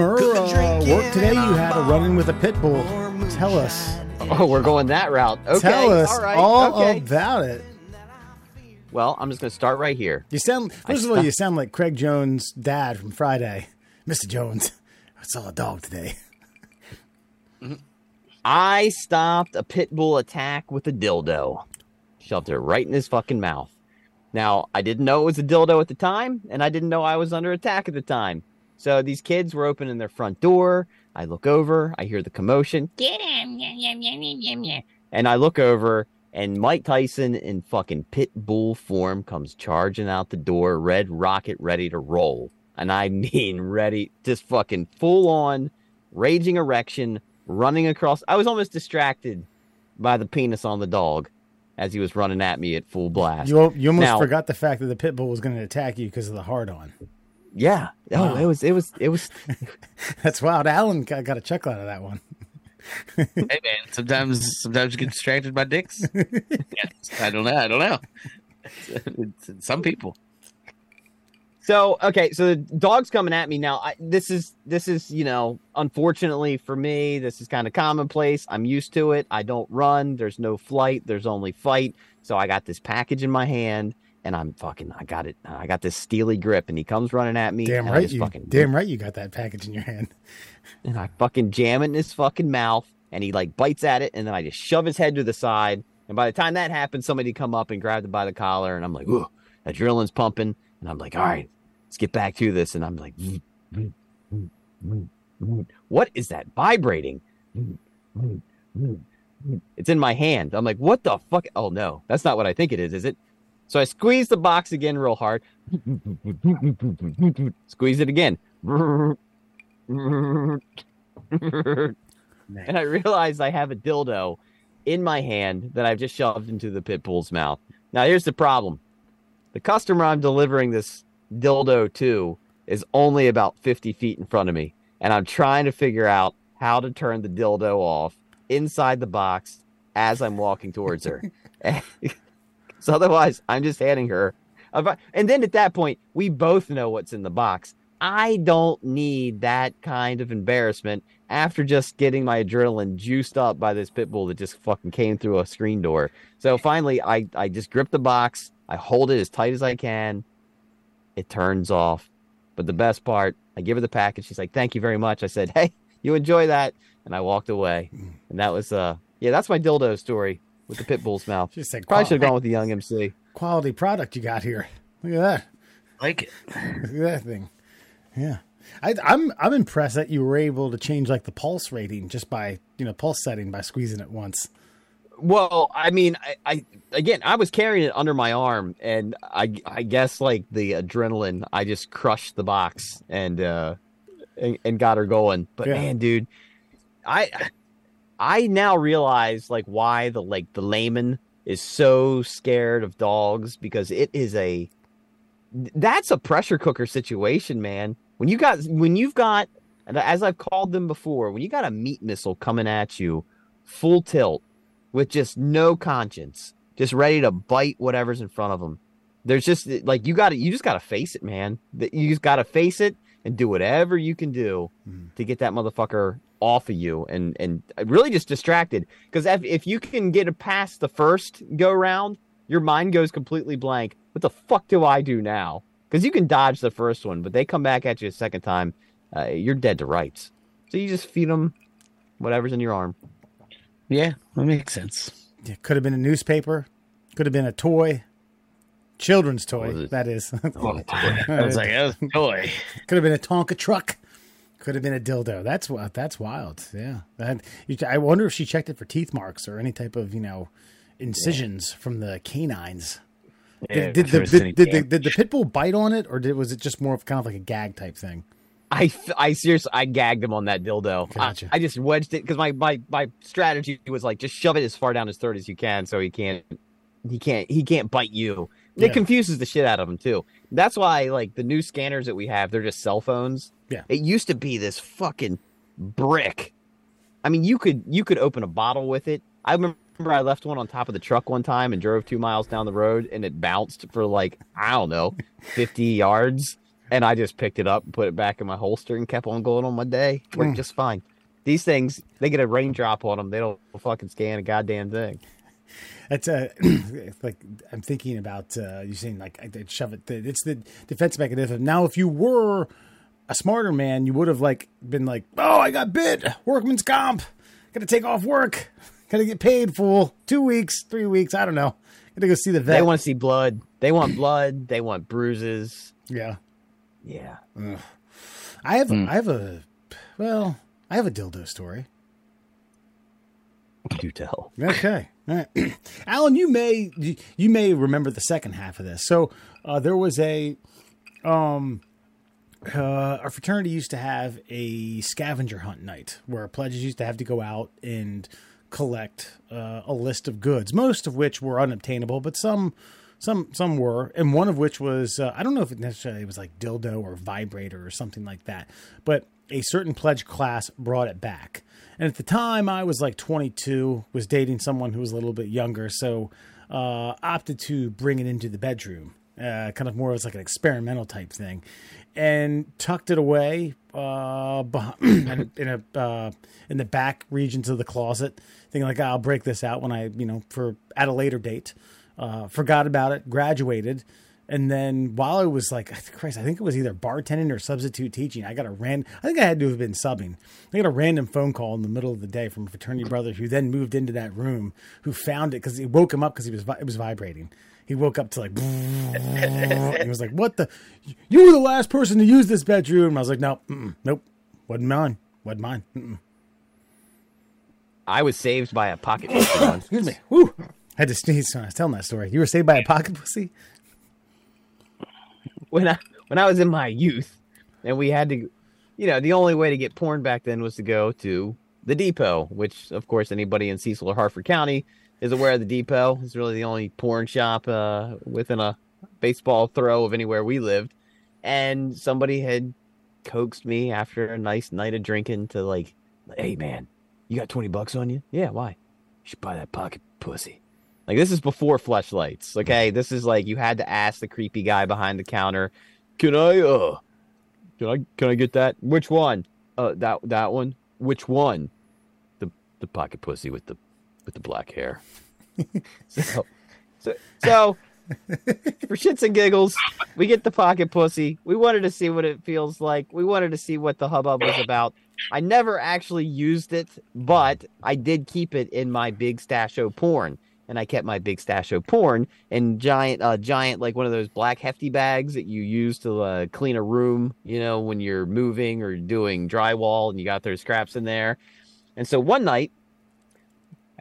All right, uh, work today. You had a run in with a pit bull. Tell us. Oh, we're going that route. Okay. Tell us all, right, all okay. about it. Well, I'm just going to start right here. You sound first of all, you sound like Craig Jones' dad from Friday, Mr. Jones. I saw a dog today. I stopped a pit bull attack with a dildo. Shoved it right in his fucking mouth. Now, I didn't know it was a dildo at the time, and I didn't know I was under attack at the time. So these kids were opening their front door. I look over, I hear the commotion. Get him! Yeah, yeah, yeah, yeah, yeah. And I look over, and Mike Tyson in fucking pit bull form comes charging out the door, red rocket ready to roll. And I mean, ready, just fucking full on, raging erection, running across. I was almost distracted by the penis on the dog as he was running at me at full blast. You you almost Now- forgot the fact that the pit bull was going to attack you because of the hard on. Yeah. Oh, Wow. it was, it was, it was. That's wild. Alan got, got a chuckle out of that one. hey man, sometimes sometimes you get distracted by dicks. Yes, I don't know. I don't know. It's, it's some people. So okay, so the dog's coming at me now. I, this is this is you know, unfortunately for me, this is kind of commonplace. I'm used to it. I don't run. There's no flight. There's only fight. So I got this package in my hand, and I'm fucking. I got it. I got this steely grip, and he comes running at me. Damn right, you. fucking Damn right, you got that package in your hand. and I fucking jam it in his fucking mouth, and he like bites at it, and then I just shove his head to the side. And by the time that happens, somebody come up and grabbed him by the collar, and I'm like, ooh, adrenaline's pumping, and I'm like, all right, let's get back to this, and I'm like, what is that vibrating? It's in my hand. I'm like, what the fuck? Oh no, that's not what I think it is, is it? So I squeeze the box again real hard. Squeeze it again. and I realize I have a dildo in my hand that I've just shoved into the pit bull's mouth. Now, here's the problem the customer I'm delivering this dildo to is only about 50 feet in front of me, and I'm trying to figure out how to turn the dildo off inside the box as I'm walking towards her. so, otherwise, I'm just handing her. a And then at that point, we both know what's in the box. I don't need that kind of embarrassment after just getting my adrenaline juiced up by this pit bull that just fucking came through a screen door. So finally, I, I just grip the box, I hold it as tight as I can. It turns off. But the best part, I give her the package. She's like, "Thank you very much." I said, "Hey, you enjoy that," and I walked away. And that was uh, yeah, that's my dildo story with the pit bull's mouth. She said, Probably should have "Qual- gone with the young MC. Quality product you got here. Look at that. Like it. Look at that thing. Yeah. I, I'm I'm impressed that you were able to change like the pulse rating just by you know pulse setting by squeezing it once. Well, I mean, I, I again, I was carrying it under my arm, and I, I guess like the adrenaline, I just crushed the box and uh, and, and got her going. But Yeah. man, dude, I, I now realize like why the like the layman is so scared of dogs because it is a, that's a pressure cooker situation, man. When you got when you've got, as I've called them before, when you got a meat missile coming at you, full tilt with just no conscience, just ready to bite whatever's in front of them. There's just like you got to you just got to face it, man. That you just got to face it and do whatever you can do mm. to get that motherfucker off of you and and really just distracted because if if you can get past the first go round, your mind goes completely blank. What the fuck do I do now? Because you can dodge the first one, but they come back at you a second time, uh, you're dead to rights. So you just feed them whatever's in your arm. Yeah, that makes sense. It could have been a newspaper, could have been a toy, children's toy. was it? That is, I was like, that was a toy. could have been a Tonka truck, could have been a dildo. That's that's wild. Yeah, that. I wonder if she checked it for teeth marks or any type of you know incisions from the canines. Yeah, Did, did the did, did the did the pit bull bite on it, or did, was it just more of kind of like a gag type thing? I I seriously I gagged him on that dildo. Gotcha. I, I just wedged it because my, my my strategy was like just shove it as far down his throat as you can so he can't he can't he can't bite you. It Yeah. confuses the shit out of him too. That's why like the new scanners that we have they're just cell phones. Yeah. It used to be this fucking brick. I mean you could you could open a bottle with it. I remember I left one on top of the truck one time and drove two miles down the road and it bounced for like I don't know fifty yards. and I just picked it up and put it back in my holster and kept on going on my day. Worked Mm. just fine. These things, they get a raindrop on them, they don't fucking scan a goddamn thing. That's uh, like I'm thinking about uh, you saying like I did shove it. It's the defense mechanism. Now, if you were a smarter man, you would have like been like, "Oh, I got bit. Workman's comp. Got to take off work. Got to get paid. Fool. Two weeks, three weeks. I don't know. Got to go see the vet. They want to see blood. They want blood. They want bruises. yeah. Yeah. I have. I have a. Well, I have a dildo story. Do tell. Okay. All right. Alan, you may you, you may remember the second half of this. So uh, there was a um uh, our fraternity used to have a scavenger hunt night where pledges used to have to go out and collect uh, a list of goods, most of which were unobtainable, but some some some were, and one of which was uh, I don't know if it necessarily was like dildo or vibrator or something like that, but a certain pledge class brought it back. And at the time, I was like 22, was dating someone who was a little bit younger, so uh, opted to bring it into the bedroom, uh, kind of more as like an experimental type thing, and tucked it away uh, behind, in a uh, in the back regions of the closet, thinking like I'll break this out when I you know for at a later date. Uh, forgot about it, graduated, and then while I was like, Christ, I think it was either bartending or substitute teaching. I got a ran. I think I had to have been subbing. I got a random phone call in the middle of the day from a fraternity brother who then moved into that room, who found it because he woke him up because he was it was vibrating. He woke up to like, he was like, "What the? You were the last person to use this bedroom." I was like, "No, nope, wasn't mine, wasn't mine." Mm-mm. I was saved by a pocket pussy once. Excuse me. Woo. Had to sneeze when I was telling that story. You were saved by a pocket pussy. when I when I was in my youth, and we had to, you know, the only way to get porn back then was to go to the depot, which of course anybody in Cecil or Harford County is aware of the depot. It's really the only porn shop uh, within a baseball throw of anywhere we lived, and somebody had coaxed me after a nice night of drinking to like, hey man, you got twenty bucks on you? Yeah, why? You should buy that pocket pussy. Like this is before fleshlights. Okay, this is like you had to ask the creepy guy behind the counter, "Can I uh can I can I get that? Which one? Uh that that one? Which one? The the pocket pussy with the with the black hair." so so so for shits and giggles, we get the pocket pussy. We wanted to see what it feels like. We wanted to see what the hubbub was about. I never actually used it, but I did keep it in my big stash of porn. And I kept my big stash of porn in giant, uh, giant, like one of those black hefty bags that you use to uh, clean a room, you know, when you're moving or doing drywall and you got those scraps in there. And so one night,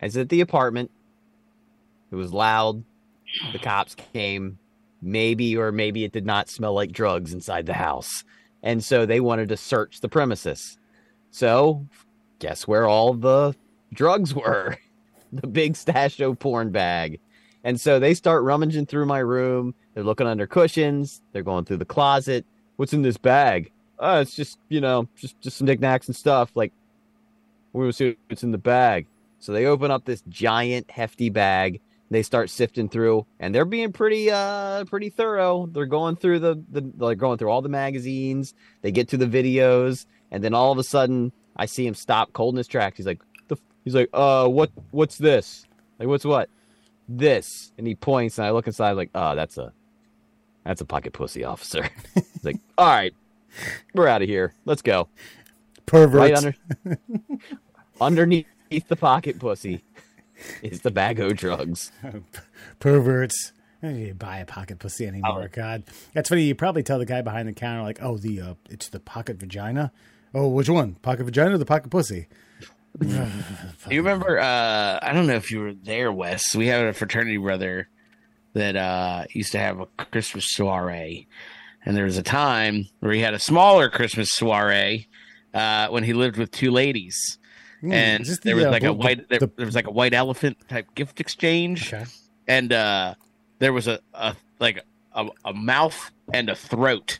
was at the apartment. It was loud. The cops came. Maybe or maybe it did not smell like drugs inside the house. And so they wanted to search the premises. So, guess where all the drugs were? the big stash of porn bag. And so they start rummaging through my room. They're looking under cushions. They're going through the closet. What's in this bag? Oh, it's just, you know, just just some knickknacks and stuff. Like, we're gonna see what's in the bag. So they open up this giant, hefty bag. They start sifting through, and they're being pretty, uh, pretty thorough. They're going through the, the, they're going through all the magazines. They get to the videos, and then all of a sudden, I see him stop cold in his tracks. He's like, the, he's like, uh, what, what's this? Like, what's what? This, and he points, and I look inside, like, oh, that's a, that's a pocket pussy officer. he's like, all right, we're out of here. Let's go. Pervert. Right under, underneath the pocket pussy is the bag of drugs. Perverts. I don't buy a pocket pussy anymore. Oh. God, that's funny. You probably tell the guy behind the counter, like, "Oh, the uh, it's the pocket vagina." Oh, which one? Pocket vagina or the pocket pussy? You remember? Uh, I don't know if you were there, Wes. We had a fraternity brother that uh, used to have a Christmas soiree, and there was a time where he had a smaller Christmas soiree uh, when he lived with two ladies, Hmm, and this there the, was uh, like a the- white there, the- there was like a white elephant type gift exchange, Okay. and uh, there was a, a like a, a mouth and a throat,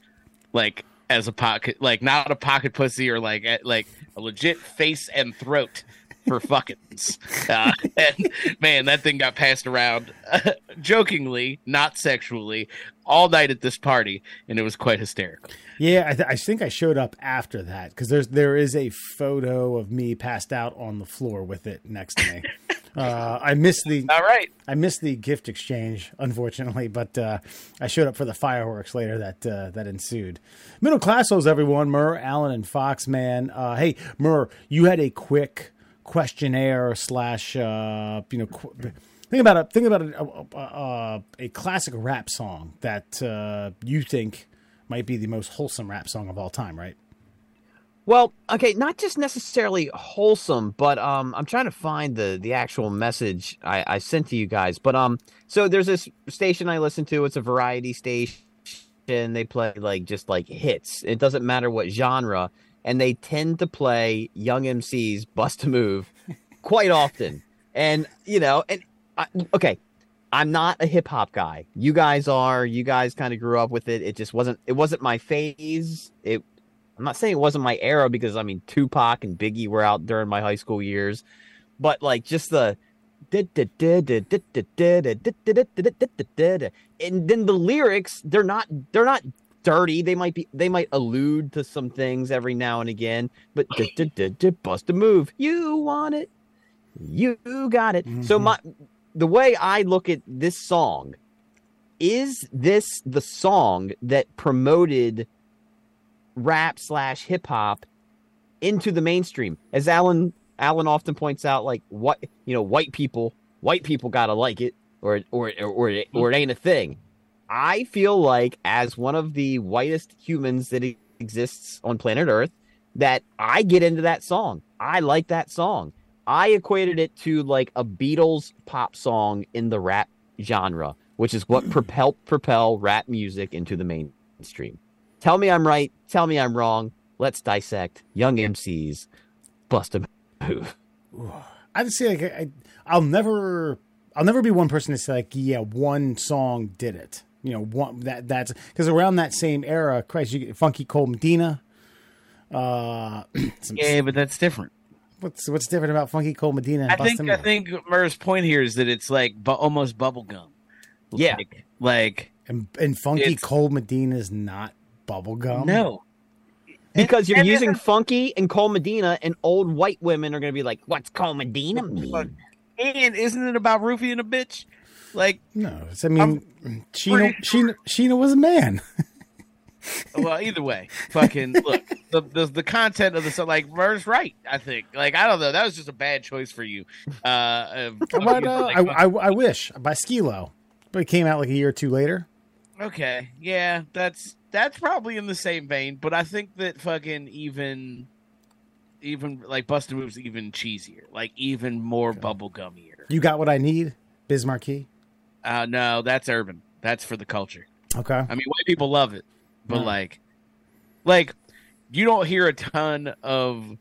like as a pocket, like not a pocket pussy or like like a legit face and throat for fuckings. Uh, and man, that thing got passed around jokingly, not sexually, all night at this party, and it was quite hysterical. Yeah, I, th- I think I showed up after that because there's there is a photo of me passed out on the floor with it next to me. uh, I missed the All right. I missed the gift exchange, unfortunately, but uh, I showed up for the fireworks later that uh, that ensued. Middle class classos, everyone. Murr, Alan, and Fox, man. Uh, hey, Murr, you had a quick questionnaire slash, uh, you know, qu- think about it. Think about it, a, a, a classic rap song that uh, you think might be the most wholesome rap song of all time, right? Well, okay, not just necessarily wholesome, but um, I'm trying to find the the actual message I, I sent to you guys. But um, so there's this station I listen to. It's a variety station. They play like just like hits. It doesn't matter what genre, and they tend to play Young MC's "Bust a Move" quite often. And you know, and I, okay, I'm not a hip hop guy. You guys are. You guys kind of grew up with it. It just wasn't. It wasn't my phase. It. I'm not saying it wasn't my era because I mean Tupac and Biggie were out during my high school years, but like just the. And then the lyrics, they're not. They're not dirty. They might be. They might allude to some things every now and again. But bust a move. You want it. You got it. So Mhm. my the way I look at this song is this the song that promoted rap slash hip hop into the mainstream? As Alan Alan often points out, like what you know, white people white people gotta like it, or or or or it, or it ain't a thing. I feel like as one of the whitest humans that exists on planet Earth, that I get into that song. I like that song. I equated it to like a Beatles pop song in the rap genre, which is what propel propel rap music into the mainstream. Tell me I'm right. Tell me I'm wrong. Let's dissect Young MCs. Bust a move. I'd say like I, I'll never, I'll never be one person to say like, yeah, one song did it. You know, one that that's because around that same era, Christ, you get Funky Cold Medina. Uh, Yeah, but that's different. what's what's different about Funky Cold Medina? And I think Bustin' I think Murr's point here is that it's like bu- almost bubblegum. Yeah. Like, like and, and Funky it's- Cold Medina is not bubblegum. no. Because you're and- using Funky and Cold Medina, and old white women are going to be like, "What's Cold Medina mean?" And isn't it about roofing a bitch? Like, no. I mean, Sheena, pretty Sheena, Sheena was a man. well, either way, fucking look the, the the content of the song. Like, Murr's right. I think. Like, I don't know. That was just a bad choice for you. Uh, uh, like, I, I, I wish by Skee-Lo, but it came out like a year or two later. Okay, yeah, that's that's probably in the same vein, but I think that fucking even even like Buster Moves even cheesier, like even more bubblegummier. You got what I need, Biz Markie. Uh no, that's urban. That's for the culture. Okay. I mean, white people love it, but Right. like like you don't hear a ton of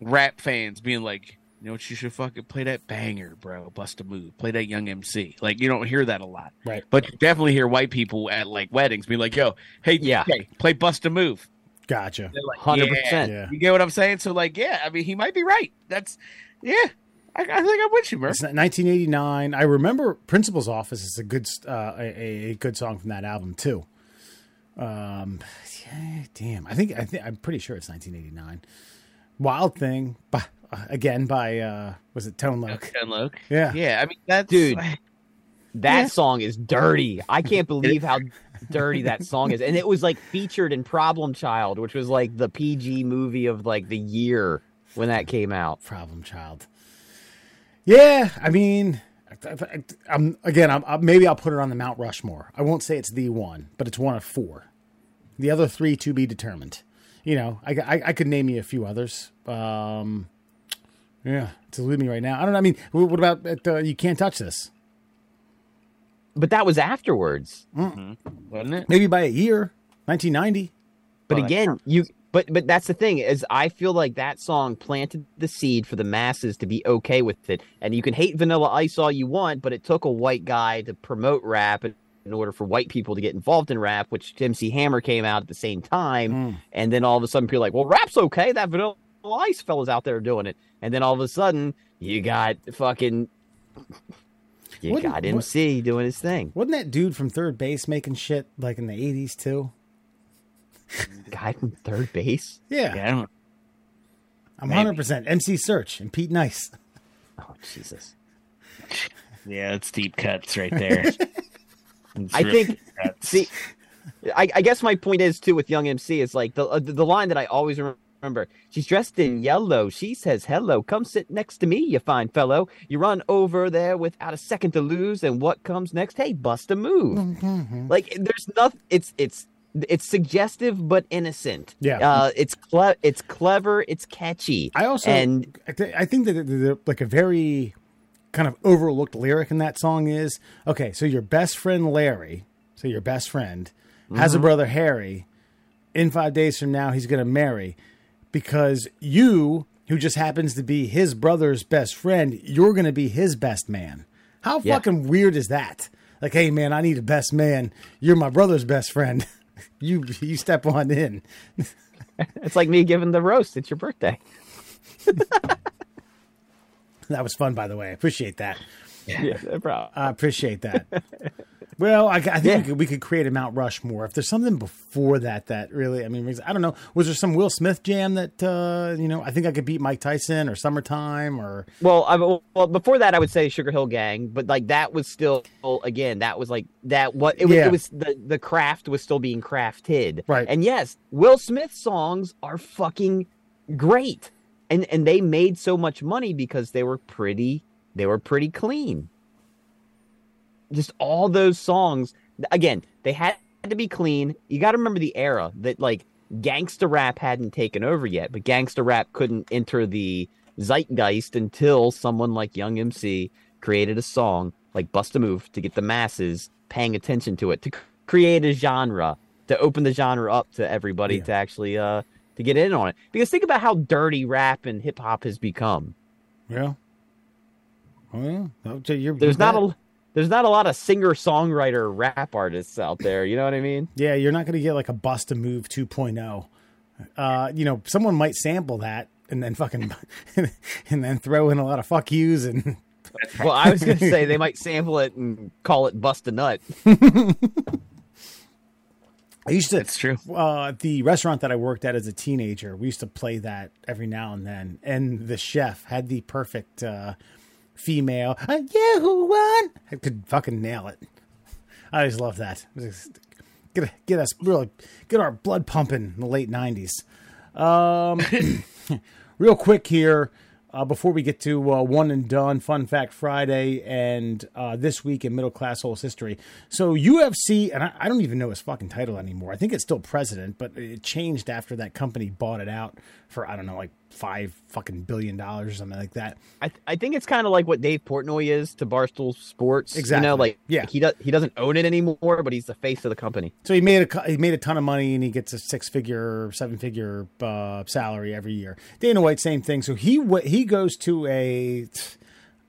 rap fans being like, you know what, you should fucking play that banger, bro. Bust a move. Play that young MC. Like you don't hear that a lot. Right. But you definitely hear white people at like weddings be like, yo, hey, Yeah. hey, play Bust a Move. Gotcha. They're like, Hundred yeah. percent. Yeah. You get what I'm saying? So like, yeah, I mean, he might be right. That's yeah. I, I think I'm with you, Murph. It's 1989. I remember Principal's Office is a good uh, a, a good song from that album too. Um, yeah, damn. I think I think I'm pretty sure it's 1989. Wild Thing, by, uh, again by uh, was it Tone Loc? Tone Loke. Yeah. Yeah, I mean that Dude. That Yeah. song is dirty. I can't believe how dirty that song is. And it was like featured in Problem Child, which was like the PG movie of like the year when that came out. Problem Child. Yeah, I mean, I- I- I'm again. I'm, I'm, maybe I'll put it on the Mount Rushmore. I won't say it's the one, but it's one of four. The other three to be determined. You know, I, I, I could name you a few others. Um, yeah, to leave me right now. I don't know. I mean, what about at, uh, you can't touch this? But that was afterwards. wasn't it? Maybe by a year, 1990. But Well, again, you but but that's the thing is I feel like that song planted the seed for the masses to be okay with it. And you can hate Vanilla Ice all you want, but it took a white guy to promote rap in order for white people to get involved in rap, which MC Hammer came out at the same time. Mm. And then all of a sudden people are like, well, rap's okay. That Vanilla Ice fellas out there doing it, and then all of a sudden you got fucking you Wouldn't- got what- MC doing his thing. Wasn't that dude from 3rd Bass making shit like in the eighties too? Guy from 3rd Bass. Yeah, Yeah, I don't. I'm maybe. hundred percent MC Serch and Pete Nice. Oh Jesus! Yeah, it's deep cuts right there. I really think- cuts. See, I, I guess my point is too with Young MC is like the uh, the line that I always remember. She's dressed in yellow. She says, "Hello, come sit next to me, you fine fellow." You run over there without a second to lose, and what comes next? Hey, bust a move. Like there's nothing. It's it's it's suggestive but innocent. Yeah. Uh, it's cle- it's clever. It's catchy. I also and I, th- I think that the, the, like a very kind of overlooked lyric in that song is okay. So your best friend Larry, so your best friend has a Mm-hmm. brother Harry. In five days from now, he's going to marry because you, who just happens to be his brother's best friend, you're going to be his best man. How Yeah. fucking weird is that? Like, hey man, I need a best man. You're my brother's best friend. you you step on in. it's like me giving the roast. It's your birthday. That was fun, by the way. I appreciate that. Yeah, no problem. I appreciate that. Well, I, I think Yeah. we, could, we could create a Mount Rushmore. If there's something before that that really, I mean, I don't know. Was there some Will Smith jam that uh, you know? I think I could beat Mike Tyson or Summertime or Well, I, well, before that, I would say Sugar Hill Gang, but like that was still again, that was like that. What it was, Yeah. it was the the craft was still being crafted, Right. And yes, Will Smith songs are fucking great, and and they made so much money because they were pretty, they were pretty clean. Just all those songs, again, they had to be clean. You got to remember the era that like gangsta rap hadn't taken over yet, but gangsta rap couldn't enter the zeitgeist until someone like Young MC created a song like Bust a Move to get the masses paying attention to it, to create a genre, to open the genre up to everybody Yeah. to actually uh to get in on it. Because think about how dirty rap and hip hop has become. yeah. Oh yeah. Oh, you're, There's you're not bad. There's not a lot of singer songwriter rap artists out there. You know what I mean? Yeah, you're not going to get like a Bust a Move 2.0. Uh, you know, someone might sample that and then fucking and then throw in a lot of fuck yous and Well, I was gonna say they might sample it and call it "Bust a Nut." I used to That's true. uh, the restaurant that I worked at as a teenager, we used to play that every now and then. And the chef had the perfect uh, female. Uh, yeah, who won? I could fucking nail it. I always love that. Get get us really get our blood pumping in the late nineties. Um, real quick here. Uh, before we get to uh, one and done, Fun Fact Friday, and uh, this week in Middle Class Holes History. So UFC, and I, I don't even know his fucking title anymore. I think it's still president, but it changed after that company bought it out for I don't know, like five fucking billion dollars or something like that. I, th- I think it's kind of like what Dave Portnoy is to Barstool Sports. Exactly. You know, like Yeah. he does he doesn't own it anymore, but he's the face of the company. So he made a he made a ton of money and he gets a six figure, seven figure uh, salary every year. Dana White, same thing. So he w- he goes to a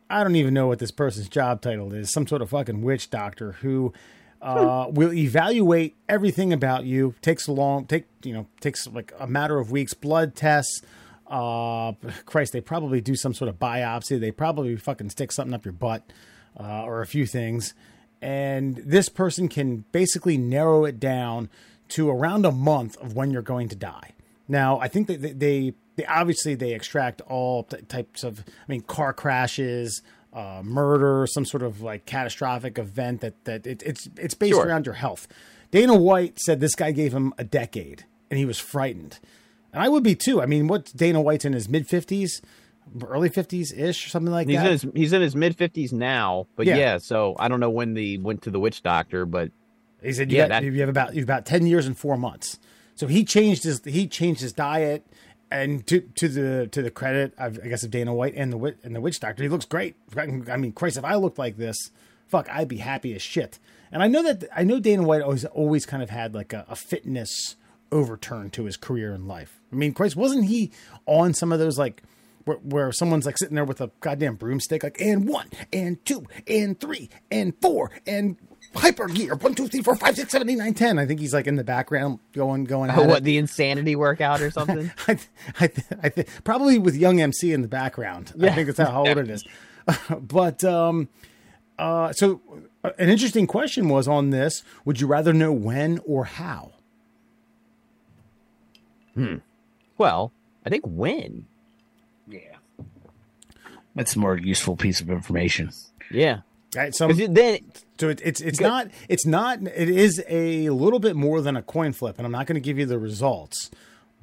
I don't even know what this person's job title is. Some sort of fucking witch doctor who uh, will evaluate everything about you. Takes a long take you know takes like a matter of weeks. Blood tests. Uh, Christ, they probably do some sort of biopsy. They probably fucking stick something up your butt uh, or a few things. And this person can basically narrow it down to around a month of when you're going to die. Now, I think that they, they, they obviously they extract all t- types of, I mean, car crashes, uh, murder, some sort of like catastrophic event that that it, it's it's based Sure. around your health. Dana White said this guy gave him a decade, and he was frightened, and I would be too. I mean, what Dana White's in his mid fifties, early fifties ish, or something like He's that. in his he's in his mid fifties now, but Yeah. yeah. So I don't know when the went to the witch doctor, but He said, you, Yeah, got, that- you have about you have about ten years and four months. So he changed his he changed his diet, and to to the to the credit of I guess of Dana White and the and the witch doctor, he looks great. I mean, Christ, if I looked like this, fuck, I'd be happy as shit. And I know that I know Dana White always always kind of had like a, a fitness overturn to his career in life. I mean, Christ, wasn't he on some of those like? Where, where someone's like sitting there with a goddamn broomstick, like and one, and two, and three, and four, and hyper gear one two three four five six seven eight nine ten. I think he's like in the background going going. Oh, at what it. the insanity workout or something? I, th- I, th- I th- probably with young MC in the background. I think that's how old it is. but um, uh, so uh, an interesting question was on this: Would you rather know when or how? Hmm. Well, I think when. Yeah. That's a more useful piece of information. Yeah, Right. So, then so it, it's it's not it's not it is a little bit more than a coin flip, and I'm not going to give you the results,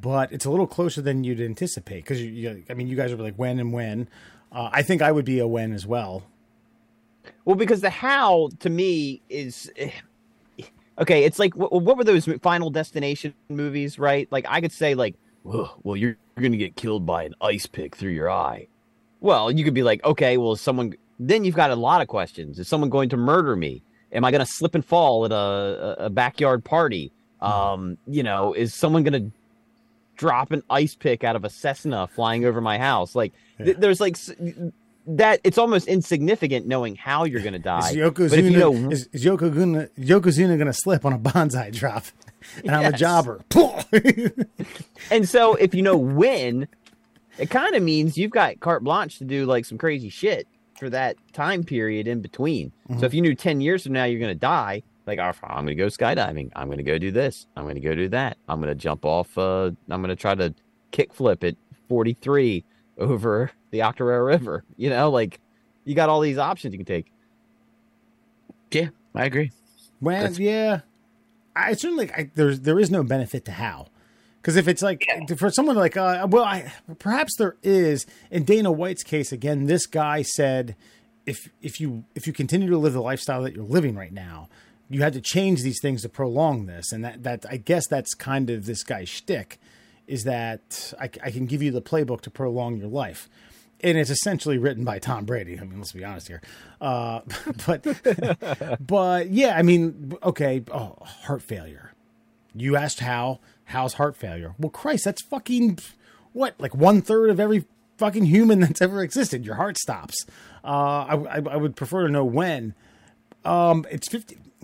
but it's a little closer than you'd anticipate because you, you, I mean, you guys are like when and when. Uh, I think I would be a when as well. Well, because the how to me is eh, okay. It's like what, what were those Final Destination movies, right? Like I could say like, well, you're you're gonna get killed by an ice pick through your eye. Well, you could be like, okay, well, someone. Then you've got a lot of questions. Is someone going to murder me? Am I going to slip and fall at a, a, backyard party? Um, you know, is someone going to drop an ice pick out of a Cessna flying over my house? Like, th- there's like s- that. It's almost insignificant knowing how you're going to die. Is Yokozuna, but if you know, is, is Yokozuna, Yokozuna going to slip on a Banzai Drop? And I'm a Yes. jobber. and so if you know when, it kind of means you've got carte blanche to do like some crazy shit for that time period in between. So if you knew 10 years from now you're going to die, like, "Oh, I'm going to go skydiving. I'm going to go do this. I'm going to go do that. I'm going to jump off. Uh, I'm going to try to kickflip at 43 over the Octorara River. You know, like you got all these options you can take. Yeah, I agree. when, That's- yeah. I certainly, I, there's, there is no benefit to how. Because if it's like for someone like, uh, well, I perhaps there is. In Dana White's case, again, this guy said, if if you if you continue to live the lifestyle that you're living right now, you had to change these things to prolong this, and that that I guess that's kind of this guy's shtick, is that I, I can give you the playbook to prolong your life. And it's essentially written by Tom Brady. I mean, let's be honest here. Uh, but, but yeah, I mean, okay, oh, heart failure. You asked how. How's heart failure? Well, Christ, that's fucking what? Like one third of every fucking human that's ever existed. Your heart stops. Uh, I, I, I would prefer to know when. Um, it's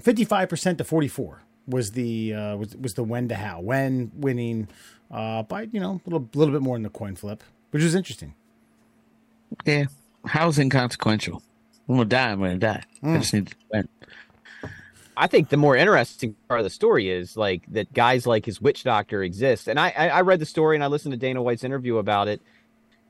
55 percent to forty four was the uh, was was the when to how when winning uh, by you know a little little bit more than the coin flip, which is interesting. Yeah. How's inconsequential? I'm gonna die. I'm gonna die. I just need to win. I think the more interesting part of the story is like that guys like his witch doctor exist. And I, I, I read the story and I listened to Dana White's interview about it.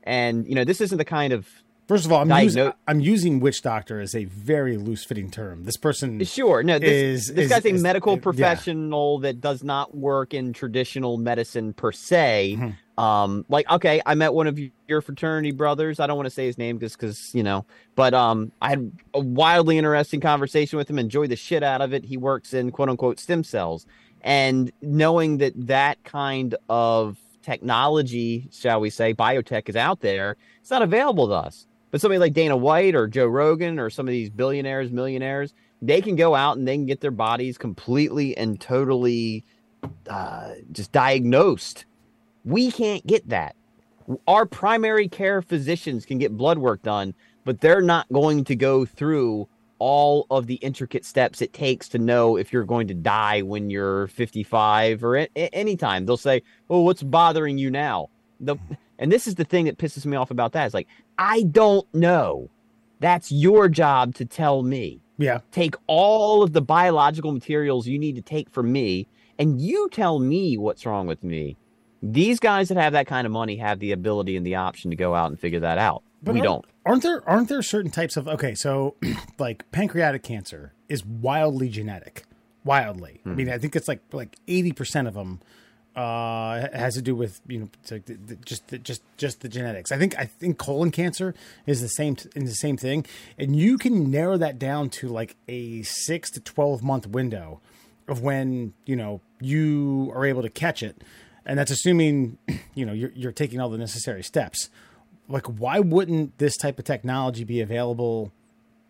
And you know, this isn't the kind of First of all, I'm, Diagnose- using, I'm using witch doctor as a very loose fitting term. This person sure no this, Is- this is- guy's a is- medical yeah. professional that does not work in traditional medicine per se. Mm-hmm. Um, like okay, I met one of your fraternity brothers. I don't want to say his name because because you know, but um, I had a wildly interesting conversation with him. Enjoyed the shit out of it. He works in quote unquote stem cells, and knowing that that kind of technology, shall we say, biotech is out there, it's not available to us. But somebody like Dana White or Joe Rogan or some of these billionaires, millionaires, they can go out and they can get their bodies completely and totally uh, just diagnosed. We can't get that. Our primary care physicians can get blood work done, but they're not going to go through all of the intricate steps it takes to know if you're going to die when you're 55 or at any time. They'll say, "Oh, what's bothering you now?" The and this is the thing that pisses me off about that is like, I don't know. That's your job to tell me. yeah. Take all of the biological materials you need to take from me, and you tell me what's wrong with me. These guys that have that kind of money have the ability and the option to go out and figure that out. But we don't. Aren't there aren't there certain types of okay? So, like pancreatic cancer is wildly genetic, wildly. I mean, I think it's like like eighty percent of them uh, has to do with you know it's like the, the, just the, just just the genetics. I think I think colon cancer is the same in the same thing, and you can narrow that down to like a six to twelve month window of when you know you are able to catch it, and that's assuming you know you're, you're taking all the necessary steps like why wouldn't this type of technology be available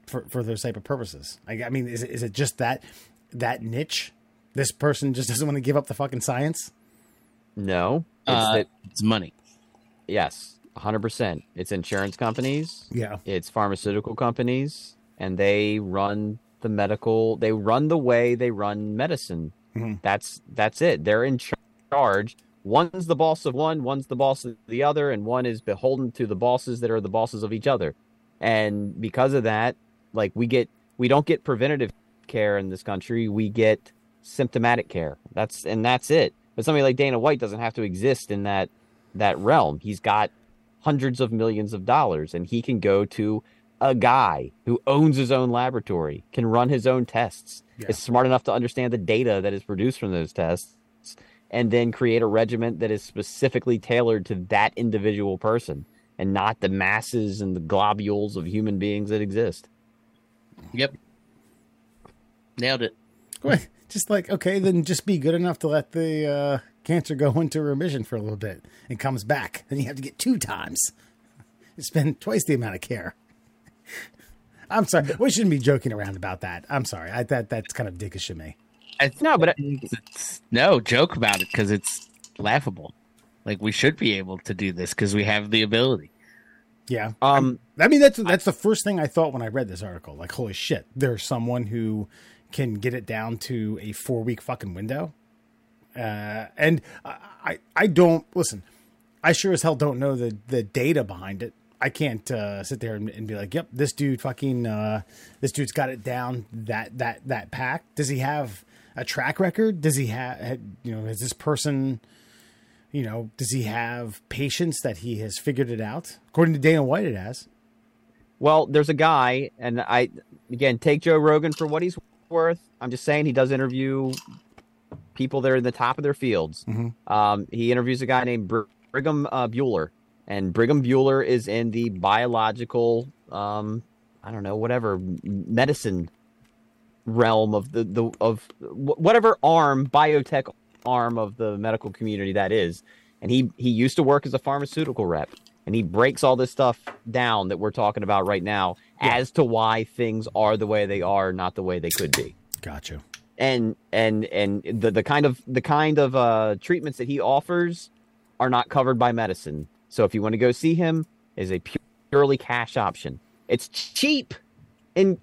for, for those type of purposes I, I mean is it, is it just that that niche this person just doesn't want to give up the fucking science No. It's Uh, that it's money. yes, 100%. It's insurance companies, yeah it's pharmaceutical companies, and they run the medical. They run the way they run medicine. Mhm. That's that's it. They're in charge. One's the boss of one, one's the boss of the other, and one is beholden to the bosses that are the bosses of each other. And because of that, like we get we don't get preventative care in this country. We get symptomatic care. That's and that's it. But somebody like Dana White doesn't have to exist in that that realm. He's got hundreds of millions of dollars and he can go to a guy who owns his own laboratory, can run his own tests, Yeah. is smart enough to understand the data that is produced from those tests, and then create a regiment that is specifically tailored to that individual person and not the masses and the globules of human beings that exist. Yep. Nailed it. Wait, just like okay, then just be good enough to let the uh, cancer go into remission for a little bit and comes back. Then you have to get two times. You spend twice the amount of care. I'm sorry. We shouldn't be joking around about that. I'm sorry. I that that's kind of dickish of me. I, No, but it's, no joke about it because it's laughable. Like we should be able to do this because we have the ability. Yeah. um, I mean, that's that's the first thing I thought when I read this article. Like, holy shit, there's someone who can get it down to a four week fucking window. Uh, and I, I, I don't listen. I sure as hell don't know the the data behind it. I can't uh, sit there and, and be like, "Yep, this dude fucking uh, this dude's got it down that that that pack." Does he have a track record? Does he have you know? Is this person you know? Does he have patience that he has figured it out? According to Dana White, it has. Well, there's a guy, and I again take Joe Rogan for what he's worth. I'm just saying he does interview people that are in the top of their fields. Um, he interviews a guy named Br- Brigham uh, Buhler, and Brigham Buhler is in the biological, um, I don't know, whatever medicine realm of the the of whatever arm biotech arm of the medical community that is. And he he used to work as a pharmaceutical rep. And he breaks all this stuff down that we're talking about right now as to why things are the way they are not the way they could be. Gotcha. and and and the the kind of the kind of uh treatments that he offers are not covered by medicine. So if you want to go see him is a purely cash option. It's cheap in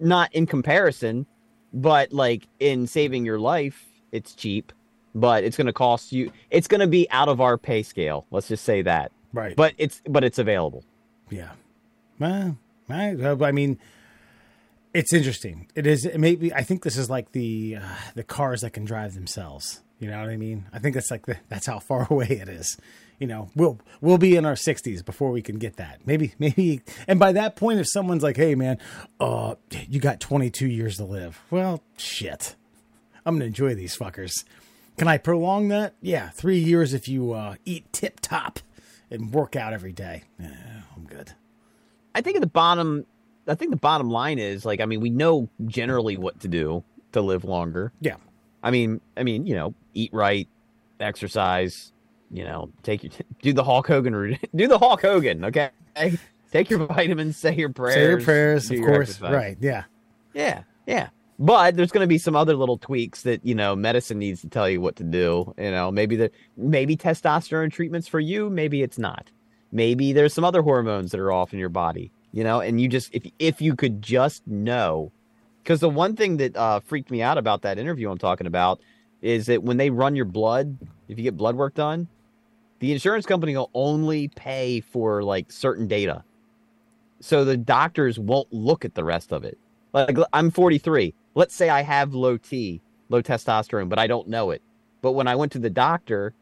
not in comparison but like in saving your life it's cheap but it's going to cost you it's going to be out of our pay scale let's just say that Right. but it's but it's available yeah. Well, I, I mean, it's interesting. It is. It maybe I think this is like the uh, the cars that can drive themselves. You know what I mean? I think that's like the, that's how far away it is. You know, we'll we'll be in our sixties before we can get that. Maybe maybe, and by that point, if someone's like, "Hey, man, uh, you got twenty two years to live," well, shit, I'm gonna enjoy these fuckers. Can I prolong that? Yeah, three years if you uh, eat tip top and work out every day. Yeah, I'm good. I think at the bottom, I think the bottom line is like, I mean, we know generally what to do to live longer. Yeah. I mean, I mean, you know, eat right, exercise, you know, take your, do the Hulk Hogan, do the Hulk Hogan, okay? Take your vitamins, say your prayers, Say your prayers, of your course. exercise. Right. Yeah. Yeah, yeah. But there's going to be some other little tweaks that you know medicine needs to tell you what to do. You know, maybe the maybe testosterone treatments for you, maybe it's not. Maybe there's some other hormones that are off in your body. You know, and you just if if you could just know, because the one thing that uh, freaked me out about that interview I'm talking about is that when they run your blood, if you get blood work done, the insurance company will only pay for like certain data. So the doctors won't look at the rest of it. Like I'm 43. Let's say I have low T, low testosterone, but I don't know it. But when I went to the doctor,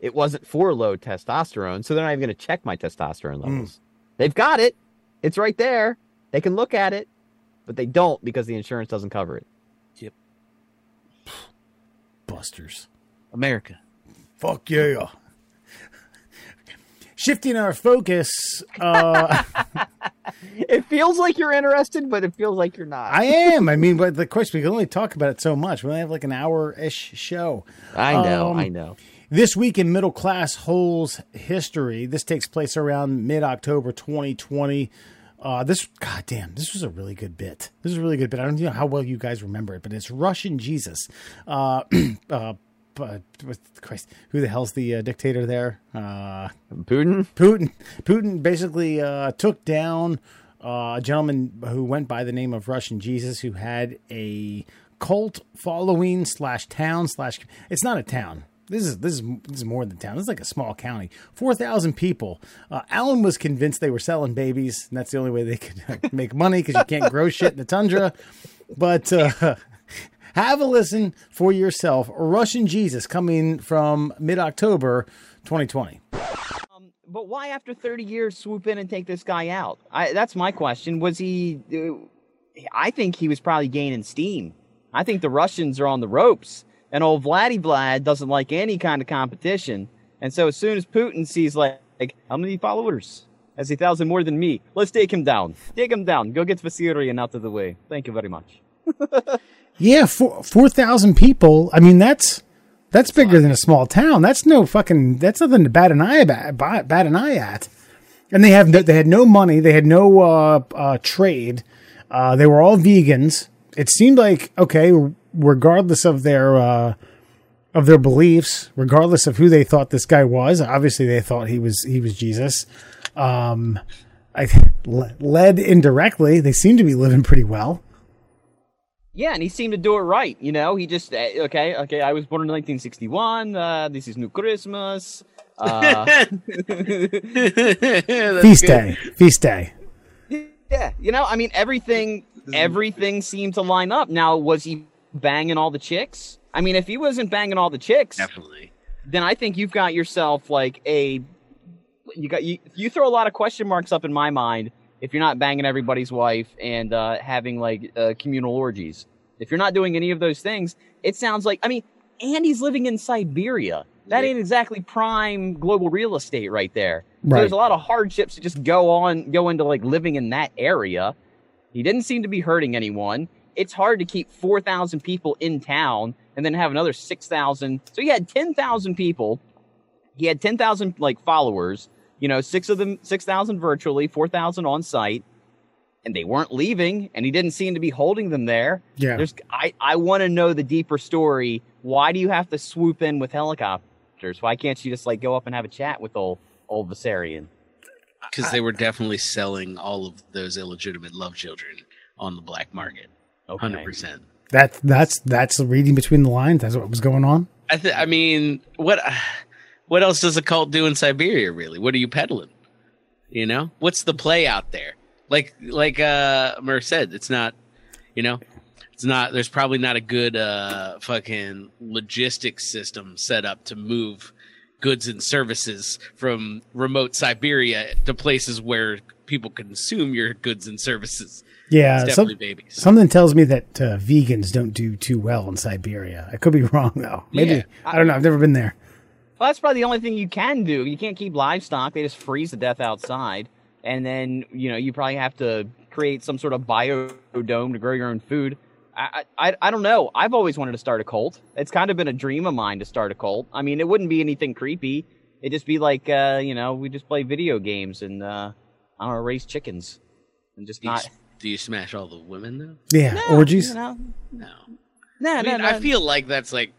it wasn't for low testosterone, so they're not even going to check my testosterone hmm. levels. They've got it. It's right there. They can look at it, but they don't because the insurance doesn't cover it. Yep. Busters. America. Fuck yeah. Shifting our focus, uh, It feels like you're interested, but it feels like you're not. I am. I mean, but the question we can only talk about it so much. We only have like an hour-ish show. I know, Um, I know. This week in middle class holes history. This takes place around mid October 2020. Uh, this, goddamn, this was a really good bit. This is a really good bit. I don't know how well you guys remember it, but it's Russian Jesus. Uh, uh, but, but Christ, who the hell's the uh, dictator there? Uh, Putin? Putin. Putin basically uh, took down uh, a gentleman who went by the name of Russian Jesus, who had a cult following slash town slash. It's not a town. This is this is this is more than town. This is like a small county. Four thousand people. Uh, Alan was convinced they were selling babies, and that's the only way they could make money because you can't grow shit in the tundra. But uh, have a listen for yourself. Russian Jesus coming from mid October, 2020. But why, after 30 years, swoop in and take this guy out? I, that's my question. Was he? Uh, I think he was probably gaining steam. I think the Russians are on the ropes, and old Vladdy Vlad doesn't like any kind of competition. And so, as soon as Putin sees like, like how many followers? Has a thousand more than me? Let's take him down. Take him down. Go get Vissarion out of the way. Thank you very much. Yeah, four four thousand people. I mean, that's that's bigger than a small town. That's no fucking. That's nothing to bat an eye about. Bat, bat an eye at. And they have no, they had no money. They had no uh, uh, trade. Uh, they were all vegans. It seemed like okay, regardless of their uh, of their beliefs, regardless of who they thought this guy was. Obviously, they thought he was he was Jesus. Um, I led indirectly. They seem to be living pretty well. Yeah, and he seemed to do it right. You know, he just eh, okay, okay. I was born in 1961. Uh, this is New Christmas. Uh, Feast day, feast day. Yeah, you know, I mean, everything, everything seemed to line up. Now, was he banging all the chicks? I mean, if he wasn't banging all the chicks, Definitely. then I think you've got yourself like a. You got you. You throw a lot of question marks up in my mind if you're not banging everybody's wife and uh, having like uh, communal orgies. If you're not doing any of those things, it sounds like I mean, Andy's living in Siberia. That Yeah. ain't exactly prime global real estate right there. So Right. there's a lot of hardships to just go on, go into like living in that area. He didn't seem to be hurting anyone. It's hard to keep 4,000 people in town and then have another 6,000. So he had 10,000 people. He had 10,000 like followers, you know, six of them, 6,000 virtually, 4,000 on site. And they weren't leaving, and he didn't seem to be holding them there. Yeah. There's, I, I want to know the deeper story. Why do you have to swoop in with helicopters? Why can't you just like go up and have a chat with old old Vissarion? Because they were definitely selling all of those illegitimate love children on the black market. Okay. 100%. That that's that's reading between the lines. That's what was going on. I, th- I mean, what what else does a cult do in Siberia, really? What are you peddling? You know? What's the play out there? Like like uh Murr said, it's not, you know, it's not there's probably not a good uh fucking logistics system set up to move goods and services from remote Siberia to places where people consume your goods and services. Yeah, some- definitely babies. something tells me that uh, vegans don't do too well in Siberia. I could be wrong though. Maybe Yeah. I don't know. I've never been there. Well, that's probably the only thing you can do. You can't keep livestock; they just freeze to death outside. And then you know you probably have to create some sort of biodome to grow your own food. I, I I don't know. I've always wanted to start a cult. It's kind of been a dream of mine to start a cult. I mean, it wouldn't be anything creepy. It'd just be like uh, you know we just play video games and uh, I don't know raise chickens and just Do you, not. do you smash all the women though? Yeah, No, orgies. You know? No. No, I mean, no, I feel like that's like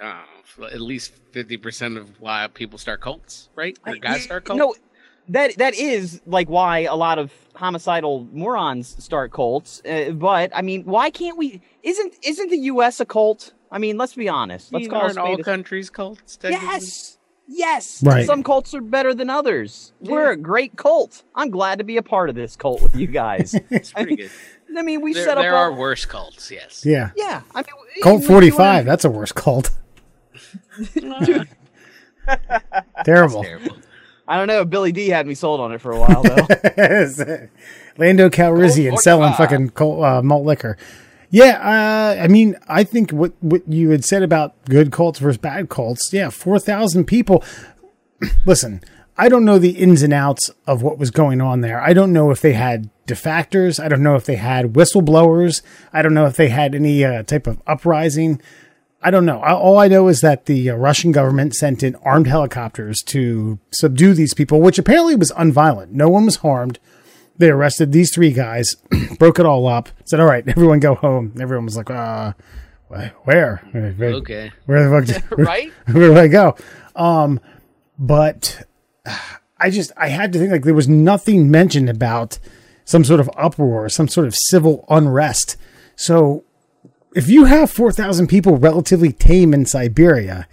I don't know, at least fifty percent of why people start cults, right? Or guys start cults. No, that that is like why a lot of homicidal morons start cults. Uh, but I mean, why can't we? Isn't isn't the U.S. a cult? I mean, let's be honest. Let's Let's call a aren't all a- countries cults. Yes, yes. Right. Some cults are better than others. We're a great cult. I'm glad to be a part of this cult with you guys. it's pretty good. I mean, we There, set up. there all- are worse cults, yes. Yeah, Yeah, I mean, we- Cult we- forty we five. wanna- That's a worse cult. Terrible. terrible. I don't know. Billy Dee had me sold on it for a while though. Lando Calrissian Colt selling 45. fucking col- uh, malt liquor. Yeah, uh, I mean, I think what what you had said about good cults versus bad cults. Yeah, four thousand people. Listen, I don't know the ins and outs of what was going on there. I don't know if they had defactors. I don't know if they had whistleblowers. I don't know if they had any uh, type of uprising. I don't know. All I know is that the uh, Russian government sent in armed helicopters to subdue these people, which apparently was unviolent. No one was harmed. They arrested these three guys, broke it all up, said, "All right, everyone go home." Everyone was like, "Uh, where? Where, where- Okay. where the fuck? Did, right? where do I go?" Um, but I just I had to think like there was nothing mentioned about some sort of uproar, some sort of civil unrest. So if you have 4,000 people relatively tame in Siberia,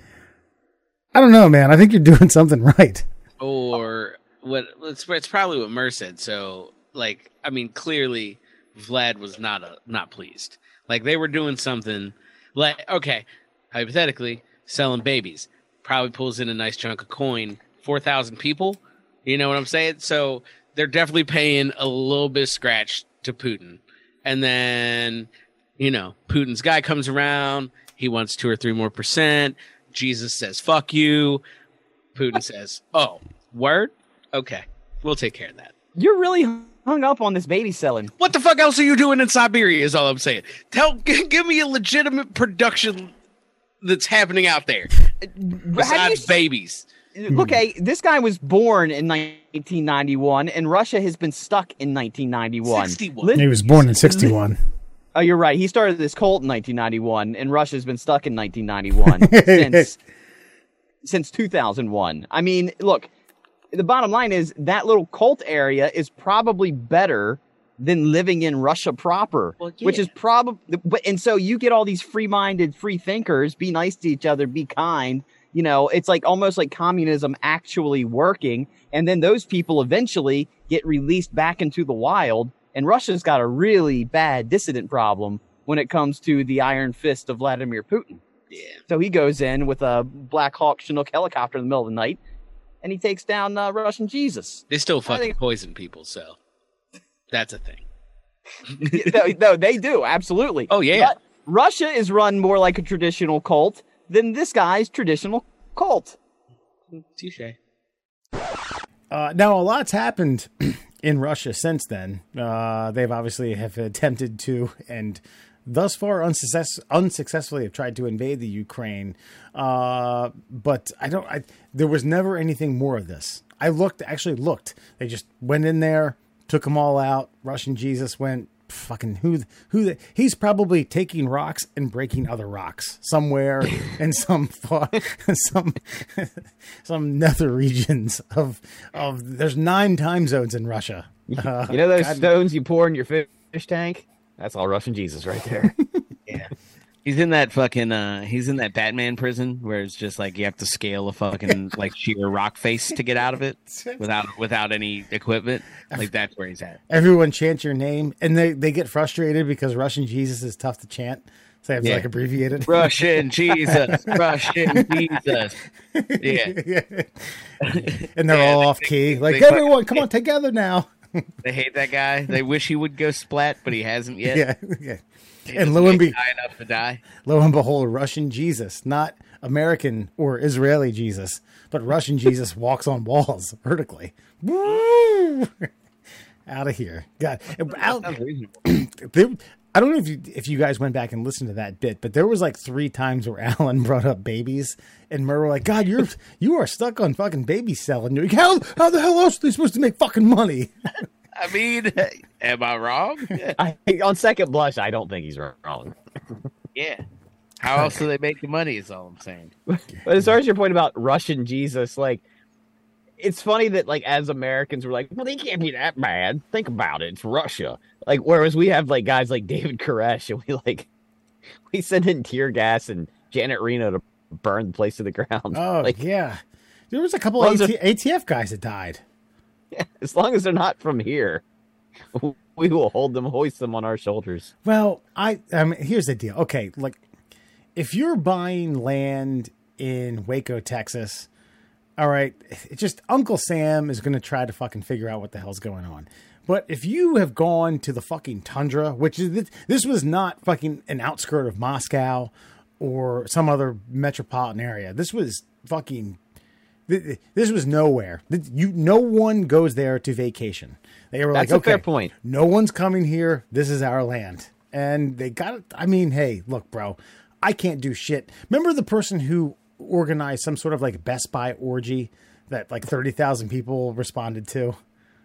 I don't know, man. I think you're doing something right. Or what? It's, it's probably what Mur said. So, like, I mean, clearly, Vlad was not a not pleased. Like they were doing something. Like, okay, hypothetically, selling babies probably pulls in a nice chunk of coin. Four thousand people. You know what I'm saying? So they're definitely paying a little bit of scratch to Putin, and then you know Putin's guy comes around. He wants two or three more percent. Jesus says, "Fuck you." Putin says, "Oh, word? Okay, we'll take care of that." You're really hung up on this baby selling. What the fuck else are you doing in Siberia? Is all I'm saying. Tell, g- give me a legitimate production that's happening out there Have you besides babies. Uh, okay, this guy was born in 1991, and Russia has been stuck in 1991. 61. Li- He was born in 61. Oh, you're right. He started this cult in 1991, and Russia's been stuck in 1991 since since 2001. I mean, look, the bottom line is that little cult area is probably better than living in Russia proper, Well, which is probably. But and so you get all these free-minded, free thinkers. Be nice to each other. Be kind. You know, it's like almost like communism actually working, and then those people eventually get released back into the wild. And Russia's got a really bad dissident problem when it comes to the iron fist of Vladimir Putin. Yeah. So he goes in with a Black Hawk Chinook helicopter in the middle of the night, and he takes down uh, Russian Jesus. They still fucking think- poison people, so that's a thing. no, no, they do absolutely. Oh, yeah. But Russia is run more like a traditional cult than this guy's traditional cult. Touche. Uh, now, a lot's happened in Russia since then. Uh, they've obviously have attempted to, and thus far unsuccess- unsuccessfully have tried to invade the Ukraine. Uh, but I don't. I, there was never anything more of this. I looked, actually looked. They just went in there, took them all out. Russian Jesus went. Fucking who? Who? The, he's probably taking rocks and breaking other rocks somewhere in some some some nether regions of of. There's nine time zones in Russia. Uh, You know those God- stones you pour in your fish tank? That's all Russian Jesus right there. Yeah. He's in that fucking uh he's in that Batman prison where it's just like you have to scale a fucking like sheer rock face to get out of it without without any equipment. Like that's where he's at. everyone chants your name, and they they get frustrated because Russian Jesus is tough to chant, so they have to like abbreviate it. Russian Jesus, Russian Jesus. Yeah. and they're Yeah, all they- off key. they- Like they- everyone, come on together now. They hate that guy. They wish he would go splat, but he hasn't yet. yeah, yeah. He And lo and be- high enough to die. Lo and behold, Russian Jesus, not American or Israeli Jesus, but Russian Jesus walks on walls vertically. Woo! Out of here, God! Out, there, I don't know if you if you guys went back and listened to that bit, but there was like three times where Alan brought up babies, and Mur were like, "God, you're you are stuck on fucking baby selling. Like, how how the hell else are they supposed to make fucking money?" I mean, am I wrong? I, on second blush, I don't think he's wrong. Yeah. How else do they make the money? Is all I'm saying. But as far as your point about Russian Jesus, like it's funny that like as Americans we're like, well, they can't be that bad. Think about it, it's Russia. Like whereas we have like guys like David Koresh and we like we send in tear gas and Janet Reno to burn the place to the ground. Oh like yeah, there was a couple Well, AT- the- ATF guys that died. as long as they're not from here, we will hold them, hoist them on our shoulders. Well, I I mean, here's the deal. Okay, like if you're buying land in Waco, Texas, all right, it's just Uncle Sam is going to try to fucking figure out what the hell's going on. But if you have gone to the fucking tundra, which is this was not fucking an outskirt of Moscow or some other metropolitan area. This was fucking this was nowhere. You no one goes there to vacation. They were That's like, a fair point. no one's coming here. This is our land. And they got it. I mean, hey, look, bro, I can't do shit. Remember the person who organized some sort of like Best Buy orgy that like 30,000 people responded to?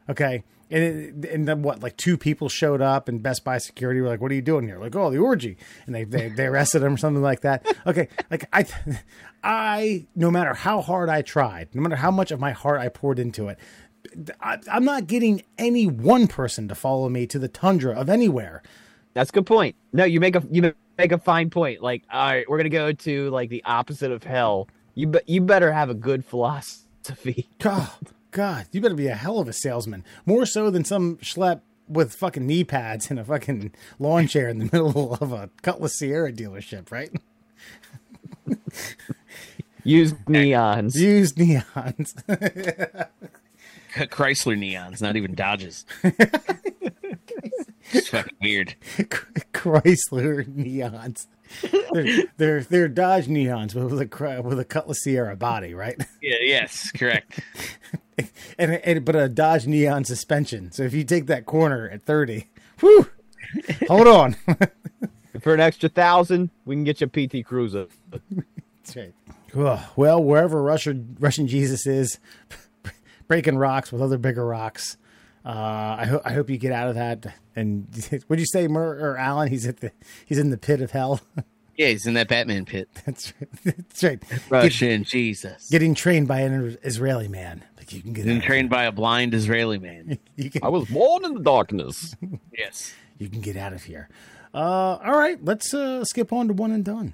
Okay. And, it, and then what, like two people showed up and Best Buy security were like, what are you doing here? Like, oh, the orgy. And they, they, they arrested him or something like that. Okay. Like I, I, no matter how hard I tried, no matter how much of my heart I poured into it, I, I'm not getting any one person to follow me to the tundra of anywhere. That's a good point. No, you make a you make a fine point. Like, all right, we're gonna go to like the opposite of hell. You be, you better have a good philosophy. God, God, you better be a hell of a salesman. More so than some schlep with fucking knee pads and a fucking lawn chair in the middle of a Cutlass Ciera dealership, right? Use neons. Used neons. Chrysler neons, not even Dodges. it's fucking weird. Chrysler neons. They're, they're they're Dodge neons but with a with a Cutlass Ciera body, right? Yeah, yes, correct. and, and but a Dodge neon suspension. So if you take that corner at thirty, whew, hold on. For an extra thousand, we can get you a PT Cruiser. That's right. Well, wherever Russian Russian Jesus is, breaking rocks with other bigger rocks. Uh, I hope I hope you get out of that. And would you say Mur or Alan? He's at the he's in the pit of hell. Yeah, he's in that Batman pit. That's right. That's right. Russian Jesus. Getting trained by an Israeli man. Like you can get Getting trained by a blind Israeli man. you can, I was born in the darkness. yes. you can get out of here. Uh, all right, let's uh, skip on to one and done.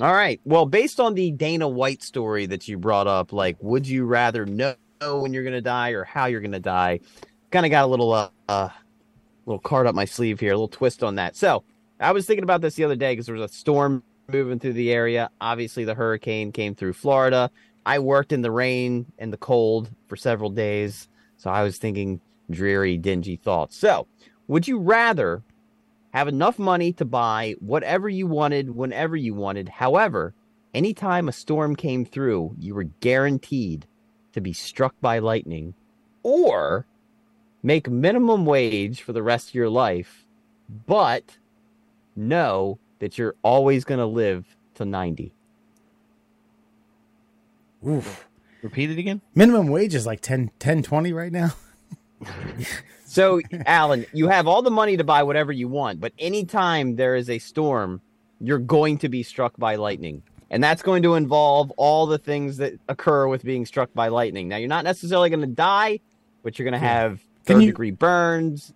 All right. Well, based on the Dana White story that you brought up, like, would you rather know when you're going to die or how you're going to die? Kind of got a little, uh, uh, little card up my sleeve here, a little twist on that. So, I was thinking about this the other day because there was a storm moving through the area. Obviously, the hurricane came through Florida. I worked in the rain and the cold for several days. So, I was thinking dreary, dingy thoughts. So, would you rather have enough money to buy whatever you wanted whenever you wanted. However, anytime a storm came through, you were guaranteed to be struck by lightning or make minimum wage for the rest of your life, but know that you're always going to live to 90. Oof. Repeat it again. Minimum wage is like 10, 10 20 right now. So, Alan, you have all the money to buy whatever you want, but anytime there is a storm, you're going to be struck by lightning. And that's going to involve all the things that occur with being struck by lightning. Now, you're not necessarily going to die, but you're going to have Can third you- degree burns.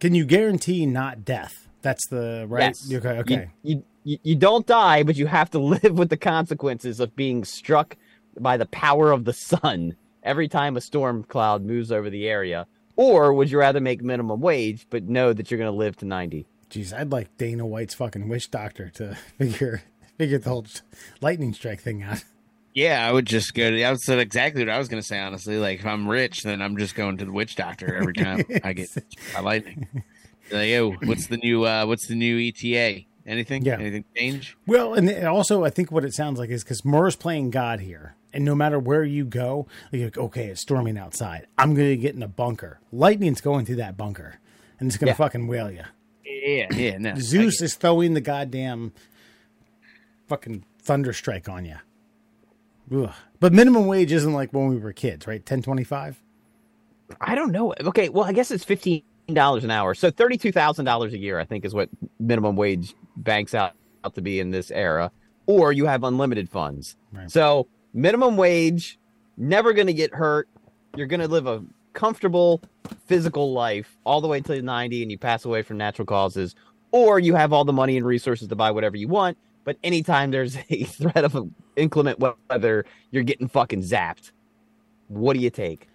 Can you guarantee not death? That's the right. Yes. Okay. Okay. You, you, you don't die, but you have to live with the consequences of being struck by the power of the sun every time a storm cloud moves over the area. Or would you rather make minimum wage, but know that you're going to live to 90? Jeez, I'd like Dana White's fucking witch doctor to figure figure the whole lightning strike thing out. Yeah, I would just go to. That was exactly what I was going to say. Honestly, like if I'm rich, then I'm just going to the witch doctor every time I get by lightning. Like, yo, what's the new? uh What's the new ETA? Anything? Yeah. Anything change? Well, and and also I think what it sounds like is because Murr's playing God here, and no matter where you go, you're like, okay, it's storming outside. I'm going to get in a bunker. Lightning's going through that bunker, and it's going to Yeah. fucking whale you. Yeah, yeah. No, Zeus is throwing the goddamn fucking thunder strike on you. Ugh. But minimum wage isn't like when we were kids, right? Ten twenty five. I don't know. Okay, well, I guess it's fifteen dollars an hour, so thirty-two thousand dollars a year. I think is what minimum wage banks out, out to be in this era. Or you have unlimited funds. Right. So minimum wage, never going to get hurt. You're going to live a comfortable physical life all the way till ninety, and you pass away from natural causes. Or you have all the money and resources to buy whatever you want, but anytime there's a threat of inclement weather, you're getting fucking zapped. What do you take?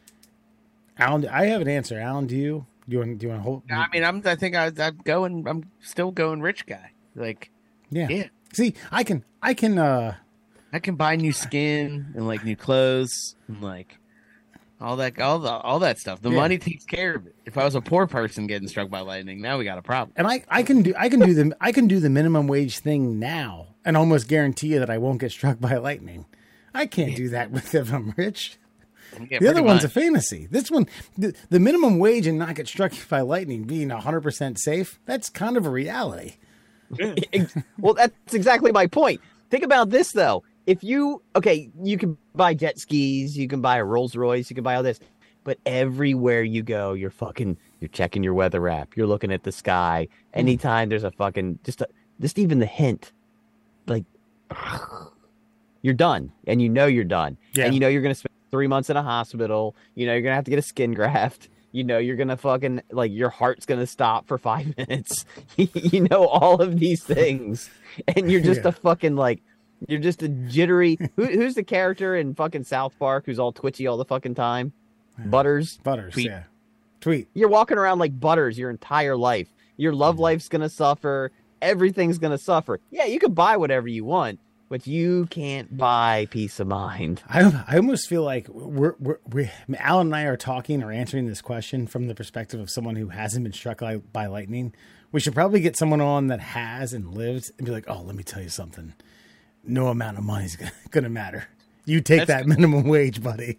Alan, I have an answer. Alan, do you? Do you want? Do you want to hold? I mean, I'm. I think I, I'm going. I'm still going rich guy. Like, yeah. yeah. See, I can. I can. uh I can buy new skin and like new clothes and like all that, all the, all that stuff. The Yeah. money takes care of it. If I was a poor person getting struck by lightning, now we got a problem. And I, I can do I can do the I can do the minimum wage thing now and almost guarantee you that I won't get struck by lightning. I can't do that with if I'm rich. Yeah, The other pretty one's a fantasy. This one, the, the minimum wage and not get struck by lightning being 100% safe, that's kind of a reality. Well, that's exactly my point. Think about this though. If you okay, you can buy jet skis, you can buy a Rolls Royce, you can buy all this, but everywhere you go, you're fucking you're checking your weather app, you're looking at the sky. Hmm. Anytime there's a fucking just a, just even the hint, like you're done, and you know you're done, Yeah. and you know you're gonna spend three months in a hospital. You know, you're gonna have to get a skin graft. You know, you're gonna fucking like your heart's gonna stop for five minutes. you know all of these things, and you're just Yeah. a fucking like you're just a jittery. Who, who's the character in fucking South Park who's all twitchy all the fucking time? Butters. Butters, Tweek. yeah. Tweek. You're walking around like Butters your entire life. Your love life's gonna suffer. Everything's gonna suffer. Yeah, you can buy whatever you want, but you can't buy peace of mind. I, I almost feel like we're, we're, we Alan and I are talking or answering this question from the perspective of someone who hasn't been struck li- by lightning. We should probably get someone on that has and lived and be like, oh, let me tell you something. No amount of money is going to matter. You take That's- that minimum wage, buddy.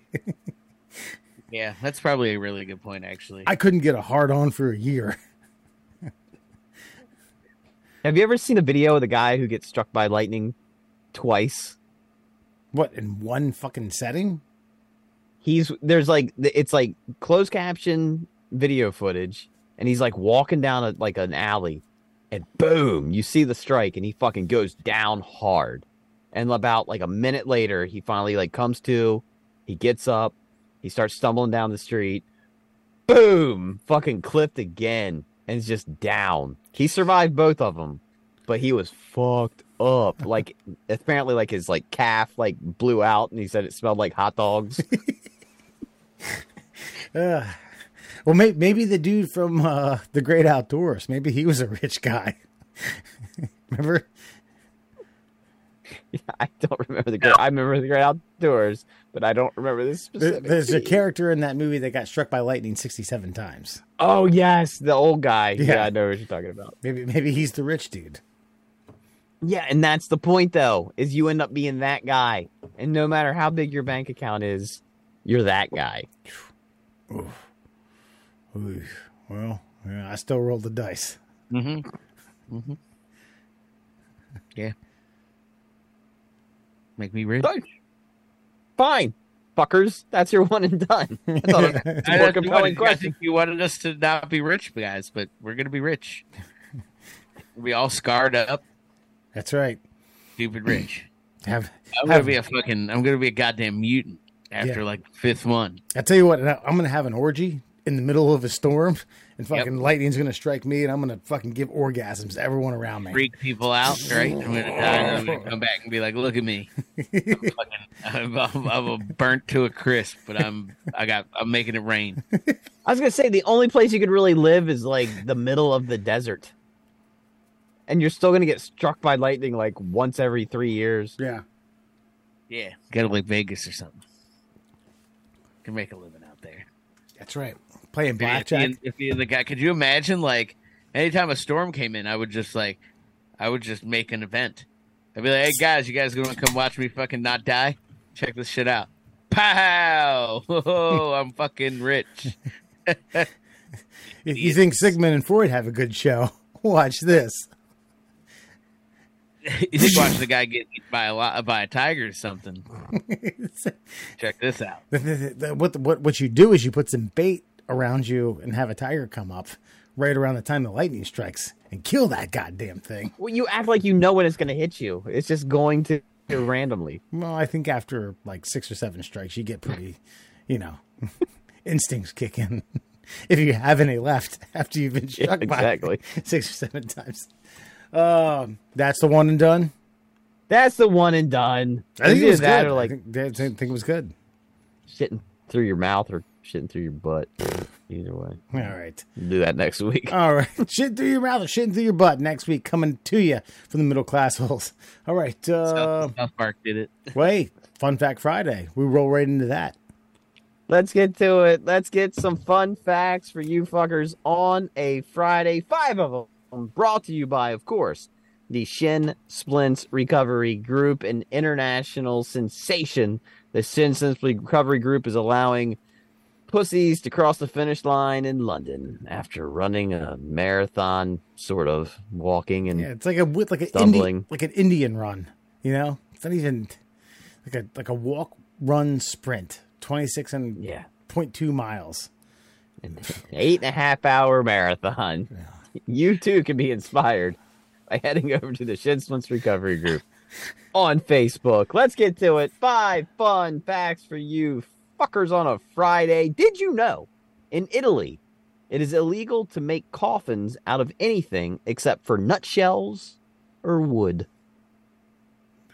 Yeah, that's probably a really good point, actually. I couldn't get a hard on for a year. Have you ever seen a video of the guy who gets struck by lightning twice? What, in one fucking setting? He's there's like it's like closed caption video footage, and he's like walking down a, like an alley, and boom, you see the strike, and he fucking goes down hard. And about like a minute later, he finally like comes to, he gets up, he starts stumbling down the street, boom, fucking clipped again, and is just down. He survived both of them, but he was fucked up. Like apparently, like his like calf like blew out, and he said it smelled like hot dogs. Uh, well, may, maybe the dude from uh, The Great Outdoors, maybe he was a rich guy. Remember? I don't remember the great. I remember the great outdoors, but I don't remember this There- specific. There's a character in that movie that got struck by lightning 67 times. Oh yes, the old guy. Yeah. Yeah. I know what you're talking about. Maybe maybe he's the rich dude. Yeah, and that's the point though, is you end up being that guy, and no matter how big your bank account is, you're that guy. Ooh, well, yeah, I still rolled the dice. Mm-hmm. Mm-hmm. Yeah. Make me rich. Fine, fuckers. That's your one and done. I thought it was a I, more I, compelling I question. think you wanted us to not be rich, guys, but we're gonna be rich. we all scarred up, That's right. stupid rich. Have, I'm gonna be a fucking. I'm gonna be a goddamn mutant after Yeah. like the fifth one. I tell you what, I'm gonna have an orgy in the middle of a storm, and fucking lightning's gonna strike me, and I'm gonna fucking give orgasms to everyone around me. Freak people out, right? I'm gonna die, and I'm gonna come back and be like, "Look at me, I'm fucking, I'm, I'm, I'm burnt to a crisp, but I'm, I got, I'm making it rain." I was gonna say the only place you could really live is like the middle of the desert, and you're still gonna get struck by lightning like once every three years. Yeah. Yeah, go to like Vegas or something. Can make a living out there. That's right. Playing If blackjack. If you the guy, could you imagine like anytime a storm came in, I would just like, I would just make an event. I'd be like, "Hey guys, you guys gonna come watch me fucking not die? Check this shit out." Pow! Oh, I'm fucking rich. You- you think Sigmund and Freud have a good show? Watch this. you think watch the guy get eaten by a lot uh, by a tiger or something? Check this out. The- the- the- what what what you do is you put some bait around you and have a tiger come up right around the time the lightning strikes and kill that goddamn thing. Well, you act like you know when it's gonna hit you. It's just going to randomly. Well, I think after like six or seven strikes, you get pretty, you know, instincts kick in. if you have any left after you've been struck exactly. by six or seven times. Um, that's the one and done. That's the one and done. I think Either it was that good. or like I think, I think it was good. shitting through your mouth or shitting through your butt. Either way, All right. Do that next week. All right. Shit through your mouth or shitting through your butt next week coming to you from the middle class holes. All right. Uh, South Park did it. wait. Fun Fact Friday. We roll right into that. Let's get to it. Let's get some fun facts for you fuckers on a Friday. Five of them brought to you by, of course, the Shin Splints Recovery Group, an international sensation. The Shin Splints Recovery Group is allowing pussies to cross the finish line in London after running a marathon, sort of walking and Yeah, it's like a with like an Stumbling. Like an Indian run. You know, it's not even like a like a walk run sprint. Twenty six and yeah, point two miles. an eight and a half hour marathon. You too can be inspired by heading over to the Shin Splints Recovery Group on Facebook. Let's get to it. Five fun facts for you fuckers on a Friday. Did you know in Italy it is illegal to make coffins out of anything except for nutshells or wood?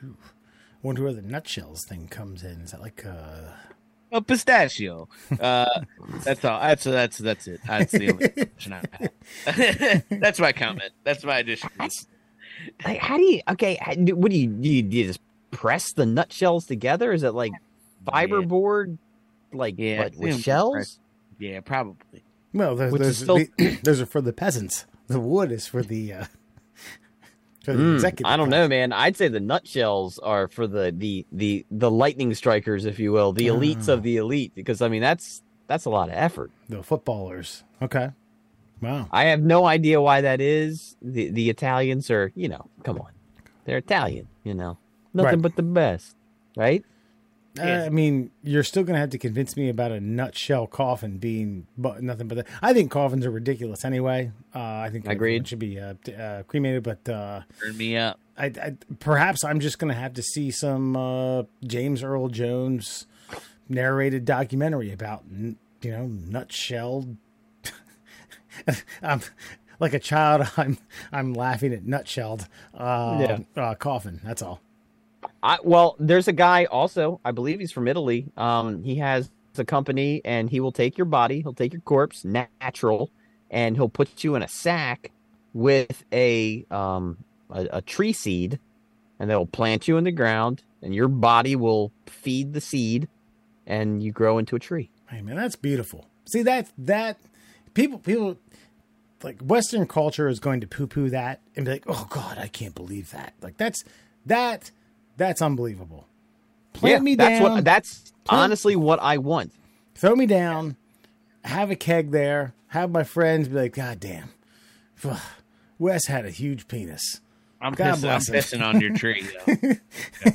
I Wonder where the nutshells thing comes in. Is that like uh A pistachio. Uh, that's all. That's that's that's it. That's the only question I have. That's my comment. That's my addition. Like, how do you? Okay, how, what do you, do you? Do you just press the nutshells together? Is it like fiberboard, like Yeah, what, with shells? pressed. Yeah, probably. well those Which those, still- the- those are for the peasants. The wood is for the uh for the Hmm, executive. I don't know, man. I'd say the nutshells are for the the the the lightning strikers, if you will, the elites Ah. of the elite. Because I mean, that's that's a lot of effort. The footballers. Okay. Wow. I have no idea why that is. The the Italians are, you know, come on, they're Italian, you know, nothing Right. but the best, right? Uh, I mean, you're still going to have to convince me about a nutshell coffin being but nothing but that. I think coffins are ridiculous anyway. Uh, I think Agreed. should be uh, uh, cremated, but uh, Turn me up. I, I perhaps I'm just going to have to see some uh, James Earl Jones narrated documentary about you know nutshell. I'm like a child. I'm I'm laughing at nutshelled uh, uh, coffin. That's all. I, well, there's a guy also. I believe he's from Italy. Um, he has a company, and he will take your body. He'll take your corpse, natural, and he'll put you in a sack with a um a, a tree seed, and they'll plant you in the ground, and your body will feed the seed, and you grow into a tree. Hey man, that's beautiful. See that that people people like Western culture is going to poo poo that and be like, oh god, I can't believe that. Like that's that that's unbelievable. Plant me that's down, what. That's Plant- honestly what I want. throw me down, have a keg there, have my friends be like, God damn, Wes had a huge penis. I'm, God pissing, I'm pissing on your tree. Though.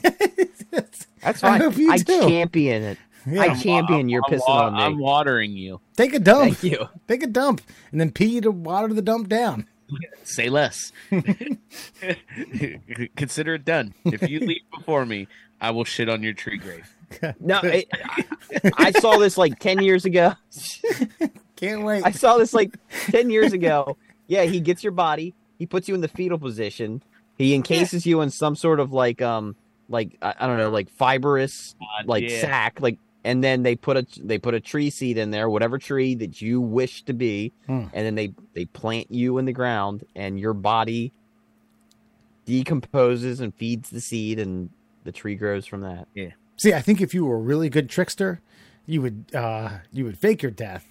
That's I fine. hope you I champion it. Yeah. I I'm- champion you're I'm pissing wa- on me. I'm watering you. Take a dump. Thank you. Take a dump and then pee to water the dump down. Say less. Consider it done. If you leave before me, I will shit on your tree grave. No, it, I, I saw this like ten years ago. Can't wait. I saw this like ten years ago. Yeah, he gets your body, he puts you in the fetal position, he encases you in some sort of like um like I, I don't know like fibrous God, like yeah. sack like and then they put a they put a tree seed in there whatever tree that you wish to be Hmm. and then they they plant you in the ground and your body decomposes and feeds the seed and the tree grows from that Yeah. See, I think if you were a really good trickster, you would uh you would fake your death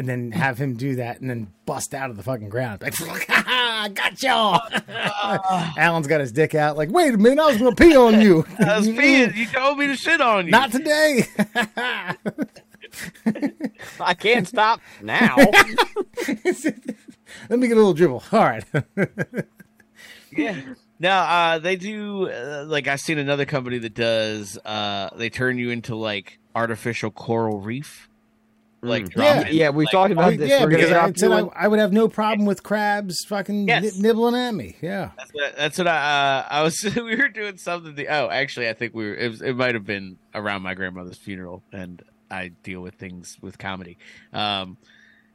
and then have him do that and then bust out of the fucking ground. Like, ha ha, got y'all. Alan's got his dick out, like, wait a minute, I was gonna pee on you. I was peeing. You told me to shit on you. Not today. i can't stop now Let me get a little dribble. All right. yeah. No, uh, they do. Uh, like I've seen another company that does. Uh, they turn you into like artificial coral reef. Like Mm. drop Yeah. yeah we like, talked about this yeah, We're because I said I, I would have no problem with crabs fucking Yes. ni- nibbling at me. Yeah. That's what, that's what I. Uh, I was. we were doing something. The, oh, actually, I think we were. It, was, it might have been around my grandmother's funeral, and I deal with things with comedy. Um,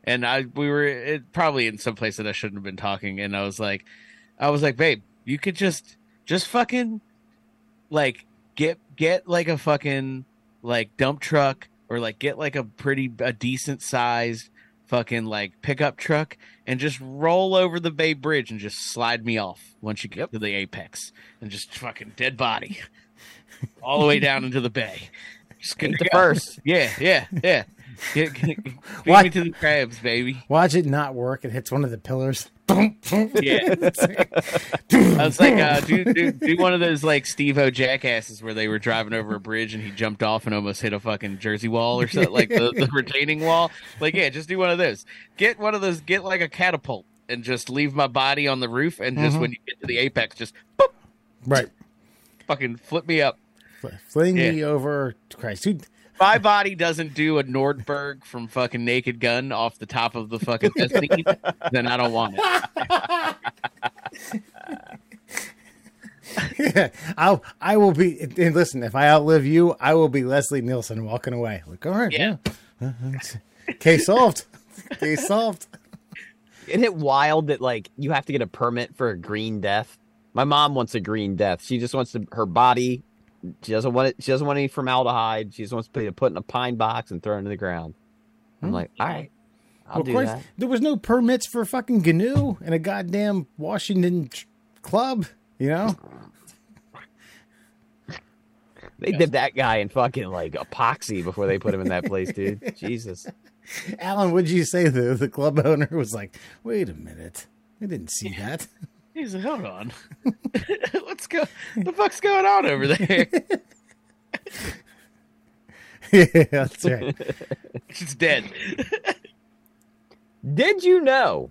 and I we were it, probably in some place that I shouldn't have been talking, and I was like, I was like, babe, you could just just fucking like get get like a fucking like dump truck or like get like a pretty a decent sized fucking like pickup truck and just roll over the Bay Bridge and just slide me off once you get to the apex and just fucking dead body all the way down into the bay. Just gonna the first. Yeah, yeah, yeah. Get, get, What? me to the crabs, baby. Watch it not work. It hits one of the pillars. Yeah. I was like, uh, do, do do one of those like Steve O jackasses where they were driving over a bridge and he jumped off and almost hit a fucking Jersey wall or something like the, the retaining wall. Like, yeah, just do one of those. Get one of those. Get like a catapult and just leave my body on the roof and just Mhm. when you get to the apex, just boop, right. fucking flip me up. Fling Yeah. me over. Christ. Who, My body doesn't do a Nordberg from fucking Naked Gun off the top of the fucking mezzanine, then I don't want it. Yeah, I'll I will be. And listen, if I outlive you, I will be Leslie Nielsen walking away. Like, all right, yeah, Yeah. case solved. Case solved. Isn't it wild that like you have to get a permit for a green death? My mom wants a green death. She just wants to, her body. She doesn't want it. She doesn't want any formaldehyde. She just wants to put in a pine box and throw it into the ground. I'm like, all right, I'll Hmm. of do course, that. there was no permits for fucking GNU in a goddamn Washington club. You know, They did that guy in fucking like epoxy before they put him in that place, dude. Jesus. Alan, what'd you say? The the club owner was like, "Wait a minute, I didn't see that." He's like, hold on. What's go? The fuck's going on over there? yeah, that's right. She's dead. Did you know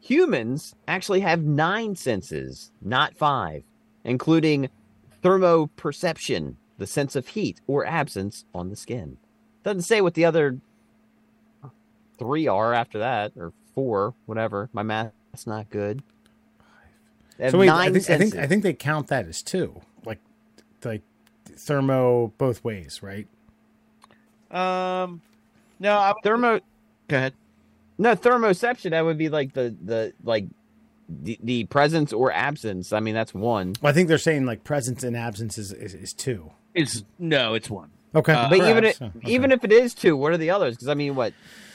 humans actually have nine senses, not five, including thermoperception, the sense of heat or absence on the skin? Doesn't say what the other three are after that, or four, whatever. My math's not good. They have So wait, nine I think, I think. I think they count that as two, like like thermo both ways, right? Um, no, I, thermo. go ahead. No, thermoception. That would be like the the like the, the presence or absence. I mean, that's one. Well, I think they're saying like presence and absence is is, is two. It's no, it's one. Okay, Uh, But even Perhaps, it, okay. even if it is two, what are the others? Because I mean, what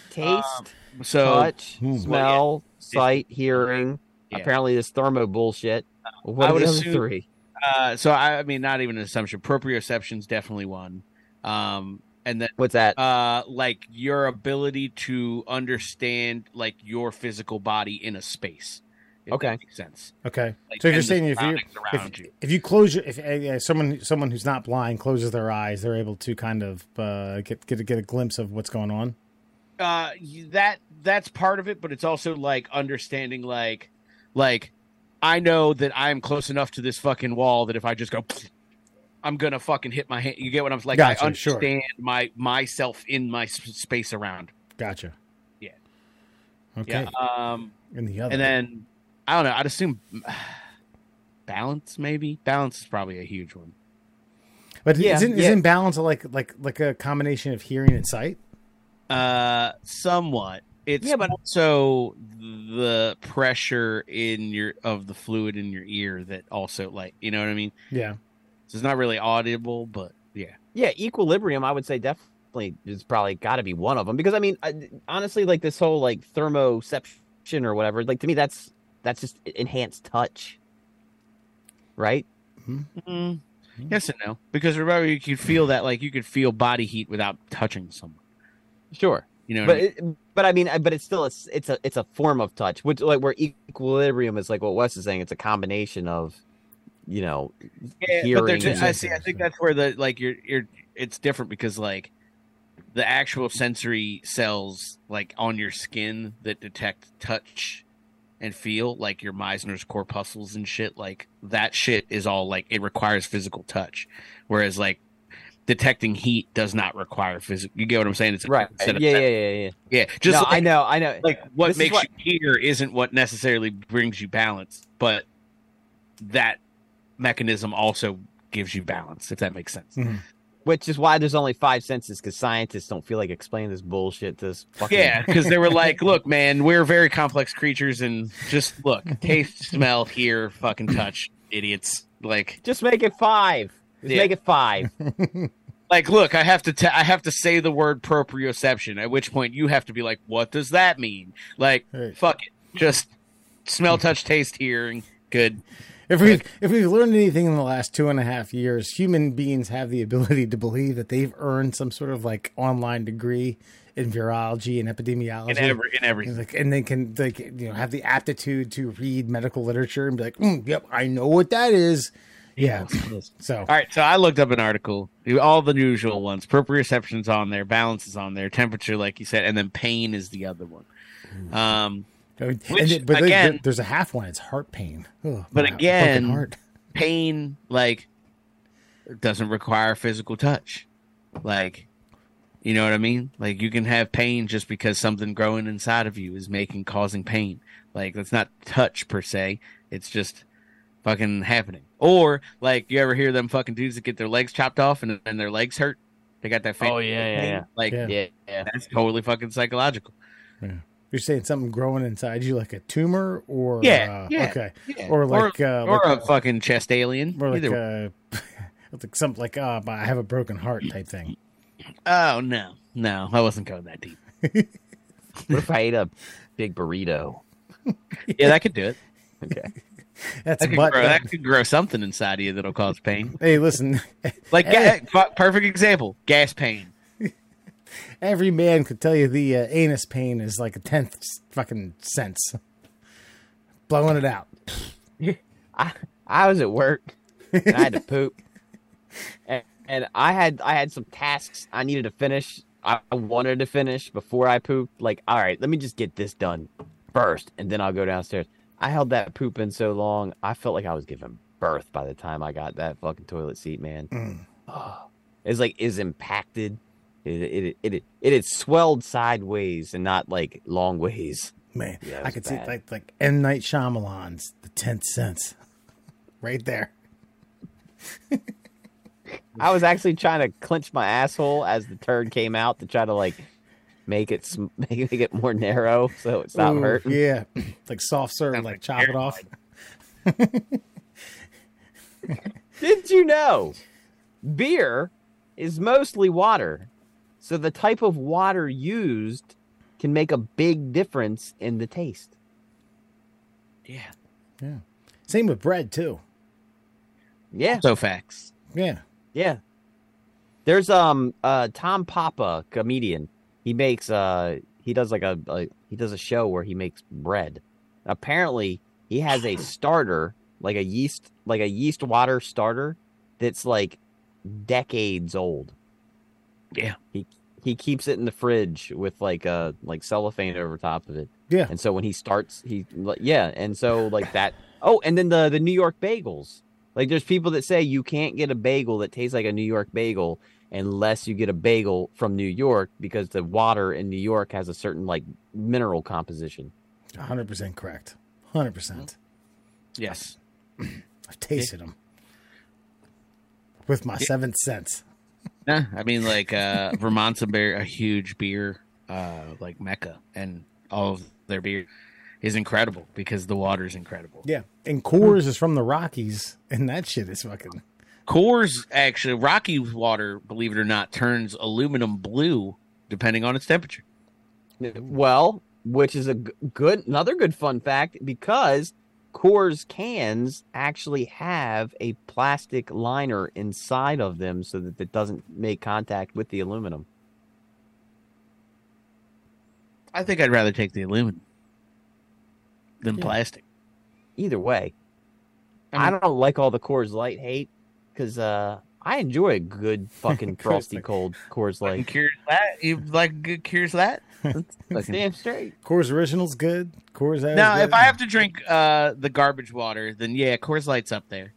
taste, So touch, Hmm. smell, sight, hearing. Yeah. Apparently, this thermo bullshit. What I are would the other assume- three? Uh, so I, I mean, not even an assumption. Proprioception's definitely one. Um, and then What's that? uh, like your ability to understand like your physical body in a space. if Okay. that makes sense. okay. Like, so if you're saying if you if, you. if you close your if uh, uh, someone someone who's not blind closes their eyes, they're able to kind of uh, get get a, get a glimpse of what's going on. uh that that's part of it but it's also like understanding like like i know that i'm close enough to this fucking wall that if i just go i'm gonna fucking hit my hand you get what i'm like Gotcha, i sure. understand my myself in my space around Gotcha. Yeah. Okay. yeah um and the other. and then i don't know i'd assume balance maybe balance is probably a huge one but Yeah, isn't yeah. isn't balance like like like a combination of hearing and sight? Uh, somewhat. It's Yeah, but- also the pressure in your of the fluid in your ear that also like you know what I mean. Yeah. So it's not really audible, but yeah. Yeah, equilibrium. I would say definitely is probably got to be one of them because I mean, I, honestly, like this whole like thermoception or whatever. Like to me, that's that's just enhanced touch, right? Mm, yes and no, because remember you could feel that like you could feel body heat without touching someone. Sure. You know, but I mean? it, but I mean, but it's still a, it's a it's a form of touch, which like where equilibrium is like what Wes is saying. It's a combination of, you know, Yeah, but hearing. just, I see. I think that's where the like you're you're it's different because like the actual sensory cells like on your skin that detect touch and feel like your Meissner's corpuscles and shit like that shit is all like it requires physical touch, whereas like detecting heat does not require physical. You get what I'm saying? It's right. set Yeah, yeah, yeah, yeah. yeah. Just no, like, I know, I know. like what This makes what- you hear isn't what necessarily brings you balance, but that mechanism also gives you balance, if that makes sense. Mm-hmm. Which is why there's only five senses because scientists don't feel like explaining this bullshit to this fucking. Yeah, because they were like, "Look, man, we're very complex creatures, and just look, taste, smell, hear, fucking touch, idiots." Like, Just make it five. Just Yeah. make it five. like, look, I have to, t- I have to say the word proprioception. At which point, you have to be like, "What does that mean?" Like, Right. fuck it, just smell, touch, taste, hearing, good. If we if we've learned anything in the last two and a half years, human beings have the ability to believe that they've earned some sort of like online degree in virology and epidemiology. In every, in every, And, like, and they can like you know have the aptitude to read medical literature and be like, "Mm, "Yep, I know what that is." Yeah. So All right, so I looked up an article, all the usual ones. Proprioception's on there, balance is on there, temperature, like you said, and then pain is the other one. Um, And Which, it- but there- again- there's a half one. It's heart pain. Ugh, But my again- heart. pain, like, doesn't require physical touch. Like, you know what I mean? Like, you can have pain just because something growing inside of you is making causing pain. Like, that's not touch per se. It's just fucking happening. Or like you ever hear them fucking dudes that get their legs chopped off and then their legs hurt? They got that. Oh, yeah, yeah, yeah. Like Yeah. Yeah, yeah. that's totally fucking psychological. You're saying something growing inside you, like a tumor, or Yeah, uh, yeah, okay, Yeah. or like uh, or like, a fucking chest alien. or like uh, like something like uh, I have a broken heart type thing. Oh no, no, I wasn't going that deep. What if I ate a big burrito? Yeah, that could do it. Okay. That's That could, butt. grow, that could grow something inside of you that'll cause pain. Hey, listen, Like Hey. ga- perfect example, gas pain. every man could tell you the uh, anus pain is like a tenth fucking sense. Blowing it out. I I was at work and I had to poop, and, and I had I had some tasks I needed to finish. I I wanted to finish before I pooped. Like, all right, let me just get this done first, and then I'll go downstairs. I held that poop in so long, I felt like I was giving birth by the time I got that fucking toilet seat, man. Mm. Oh, it's like is impacted. It it, it it it had swelled sideways and not like long ways. Man, Yeah, I could see bad. like like M Night Shyamalan's The Tenth Sense, right there. I was actually trying to clench my asshole as the turd came out to try to like make it make it more narrow so it's not Ooh, hurting. Yeah, like soft serve, like like chop it off. Did you know beer is mostly water? So the type of water used can make a big difference in the taste. Yeah. Yeah, same with bread too. Yeah, So facts. Yeah, yeah. There's um uh Tom Papa, comedian. He makes uh he does like a, a he does a show where he makes bread. Apparently, he has a starter, like a yeast like a yeast water starter that's like decades old. Yeah. He he keeps it in the fridge with like uh like cellophane over top of it. yeah. And so when he starts, he like, yeah, and so like that. Oh, and then the the New York bagels. Like there's people that say you can't get a bagel that tastes like a New York bagel unless you get a bagel from New York because the water in New York has a certain like mineral composition. hundred percent correct. Hundred percent. Yes. I've tasted them with my seventh sense. Nah, I mean, like uh, Vermont's a, beer, a huge beer, uh, like mecca, and all of their beer is incredible because the water is incredible. Yeah, and Coors is from the Rockies, and that shit is fucking. Coors actually, Rocky water, believe it or not, turns aluminum blue depending on its temperature. Well, which is a good another good fun fact because Coors cans actually have a plastic liner inside of them so that it doesn't make contact with the aluminum. I think I'd rather take the aluminum than Yeah. plastic. Either way, I I, don't like all the Coors Light hate because uh, I enjoy a good fucking frosty cold Coors Light. cures that. You like good cures that? Fucking- Damn straight. Coors Original's good. Coors has Now, good. if I have to drink uh, the garbage water, then yeah, Coors Light's up there.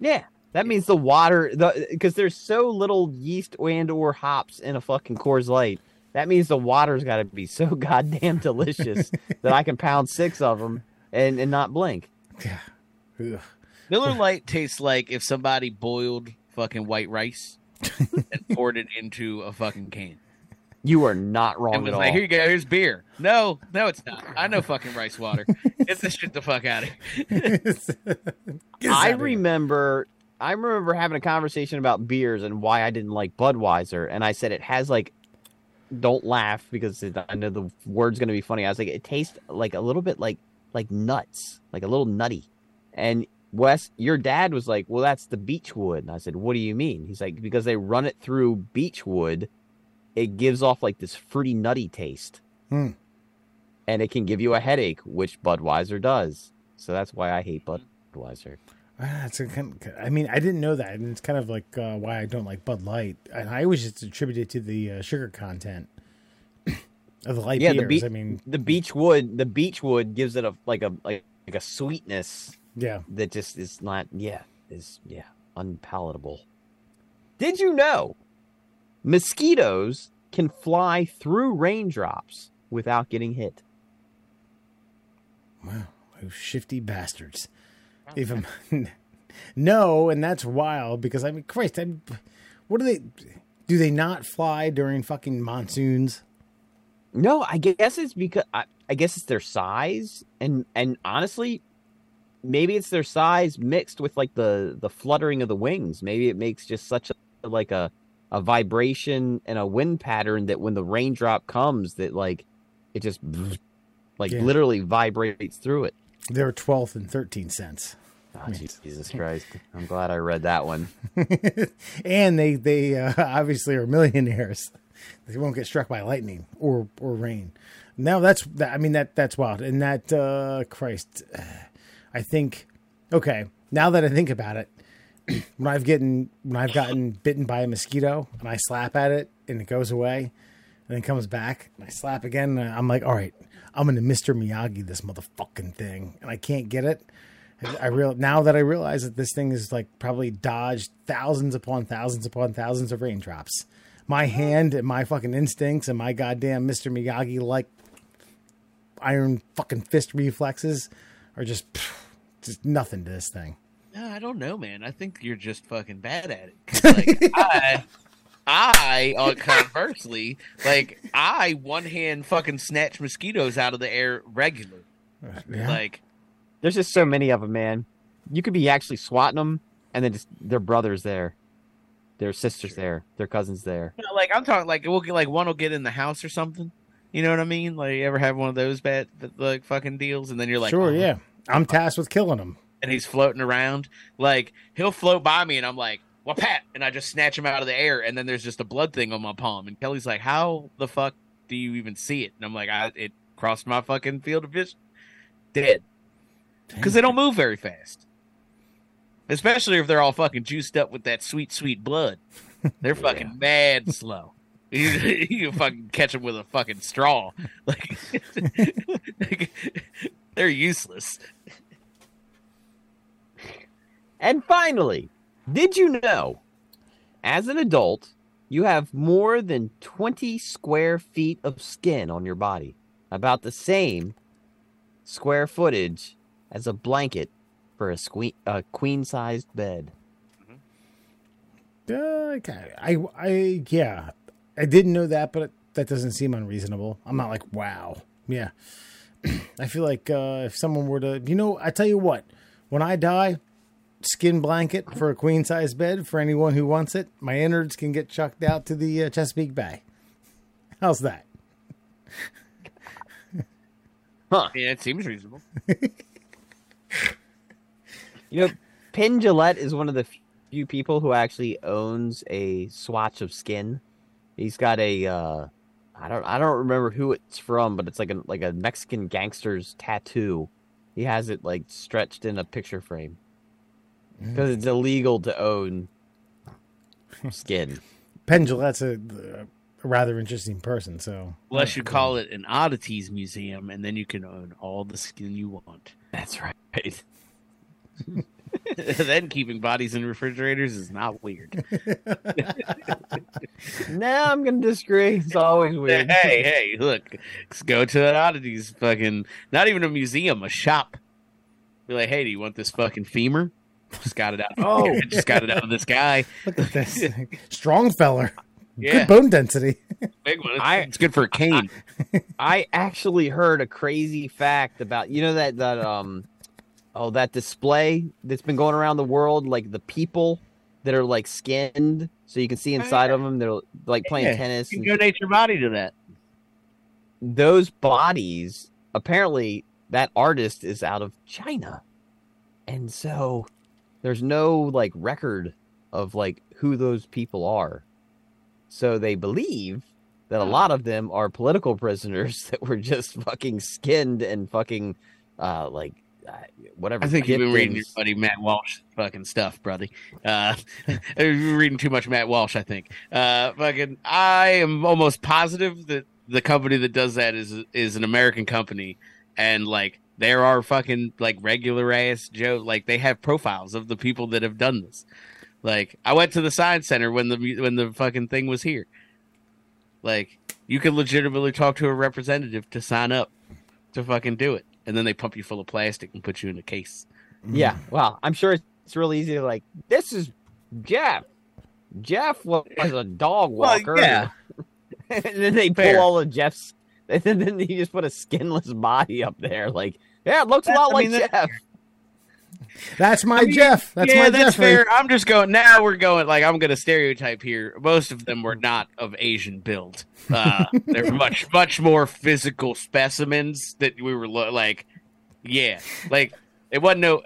Yeah, that means the water the because there's so little yeast and or hops in a fucking Coors Light. That means the water's got to be so goddamn delicious that I can pound six of them and and not blink. Ugh. Miller Lite tastes like if somebody boiled fucking white rice and poured it into a fucking can. You are not And wrong was at all. here you go, here's beer. No, no, it's not. I know fucking rice water. Get this shit the fuck out of here. I remember I remember having a conversation about beers and why I didn't like Budweiser, and I said it has like don't laugh because it, I know the word's gonna be funny. I was like, it tastes like a little bit like like nuts, like a little nutty. And Wes, your dad was like, well, that's the beech wood. And I said, what do you mean? He's like, because they run it through beech wood, it gives off like this fruity nutty taste, Hmm. and it can give you a headache, which Budweiser does. So that's why I hate Budweiser. Ah, it's a kind I mean, I didn't know that, and it's kind of like uh, why I don't like Bud Light. And I always just attribute it to the uh, sugar content of the light Yeah, the beers. be- I mean, the beech wood the beech wood gives it a like a like, like a sweetness yeah, that just is not yeah is yeah unpalatable did you know mosquitoes can fly through raindrops without getting hit wow, those shifty bastards. Oh, Even no, and that's wild because I mean, Christ, I'm, what do they do? They not fly during fucking monsoons? No, I guess it's because I, I guess it's their size, and and honestly, maybe it's their size mixed with like the the fluttering of the wings. Maybe it makes just such a like a a vibration and a wind pattern that when the raindrop comes, that like it just like Yeah. literally vibrates through it. They're twelfth and thirteen cents, Oh, Jesus Christ! I'm glad I read that one. and they they uh, obviously are millionaires. They won't get struck by lightning or or rain. Now that's that. I mean that that's wild. And that uh, Christ, I think. Okay, now that I think about it, when I've gotten when I've gotten bitten by a mosquito and I slap at it and it goes away and then comes back and I slap again and I'm like, all right, I'm gonna Mr. Miyagi this motherfucking thing and I can't get it. I real now that I realize that this thing is like probably dodged thousands upon thousands upon thousands of raindrops. My hand and my fucking instincts and my goddamn Mr. Miyagi like iron fucking fist reflexes are just pff, just nothing to this thing. No, I don't know, man. I think you're just fucking bad at it. Like I, I, uh, conversely, like I one hand fucking snatch mosquitoes out of the air regular. Yeah. Like There's just so many of them, man. You could be actually swatting them, and then just their brothers there, their sisters there, their cousins there. You know, like I'm talking like we'll get like one will get in the house or something. You know what I mean? Like you ever have one of those bad like fucking deals, and then you're like, sure, oh, yeah. I'm tasked with killing him. and he's floating around. Like he'll float by me, and I'm like, "Well, Pat," and I just snatch him out of the air, and then there's just a blood thing on my palm. And Kelly's like, "How the fuck do you even see it?" And I'm like, "I it crossed my fucking field of vision, dead." Because they don't move very fast, especially if they're all fucking juiced up with that sweet, sweet blood. They're fucking mad slow. You, fucking catch them with a fucking straw. Like, they're useless. And finally, did you know, as an adult, you have more than 20 square feet of skin on your body? About the same square footage as a blanket for a, sque- a queen sized bed. Uh, okay. I, I, yeah, I didn't know that, but that doesn't seem unreasonable. I'm not like, wow. Yeah. I feel like uh, if someone were to, you know, I tell you what, when I die, skin blanket for a queen size bed for anyone who wants it. My innards can get chucked out to the uh, Chesapeake Bay. How's that? Huh. Yeah, it seems reasonable. You know, Penn Jillette is one of the few people who actually owns a swatch of skin. He's got a uh I don't I don't remember who it's from, but it's like a like a Mexican gangster's tattoo. He has it like stretched in a picture frame. Mm. Because it's illegal to own skin. Penn Jillette's a, a rather interesting person, so. Unless you call it an oddities museum, and then you can own all the skin you want. That's right. then keeping bodies in refrigerators is not weird. now I'm gonna disagree. It's always weird. hey, hey, look, let's go to an oddities fucking, not even a museum, a shop. Be like, hey, do you want this fucking femur? Just got it out. Oh. I just got it out of this guy. Look at this. Strong feller. Yeah, Good bone density. big one. It's, I- it's good for a cane. I actually heard a crazy fact about you know that that um oh that display that's been going around the world like the people that are like skinned so you can see inside of them they're like playing Yeah, tennis You can donate your body to that. those bodies apparently that artist is out of China. And so there's no like record of like who those people are. So they believe that a lot of them are political prisoners that were just fucking skinned and fucking uh like whatever I think you've been reading in- your buddy Matt Walsh fucking stuff, brother. Uh, you've been reading too much Matt Walsh, I think. Uh, fucking, I am almost positive that the company that does that is is an American company, and like there are fucking like regular ass Joe, like they have profiles of the people that have done this. Like I went to the science center when the when the fucking thing was here. Like you could legitimately talk to a representative to sign up to fucking do it, and then they pump you full of plastic and put you in a case. Yeah, well, I'm sure it's really easy to like. This is Jeff. Jeff was a dog Well, walker. yeah. and then they pull all of Jeff's. And then he just put a skinless body up there. Like, yeah, it looks a lot I like mean, that- Jeff. That's my I mean, Jeff. That's yeah, my that's Jeffrey. fair. I'm just going now. We're going like I'm going to stereotype here. Most of them were not of Asian build. Uh, they're much much more physical specimens that we were lo- like, yeah, like it wasn't no,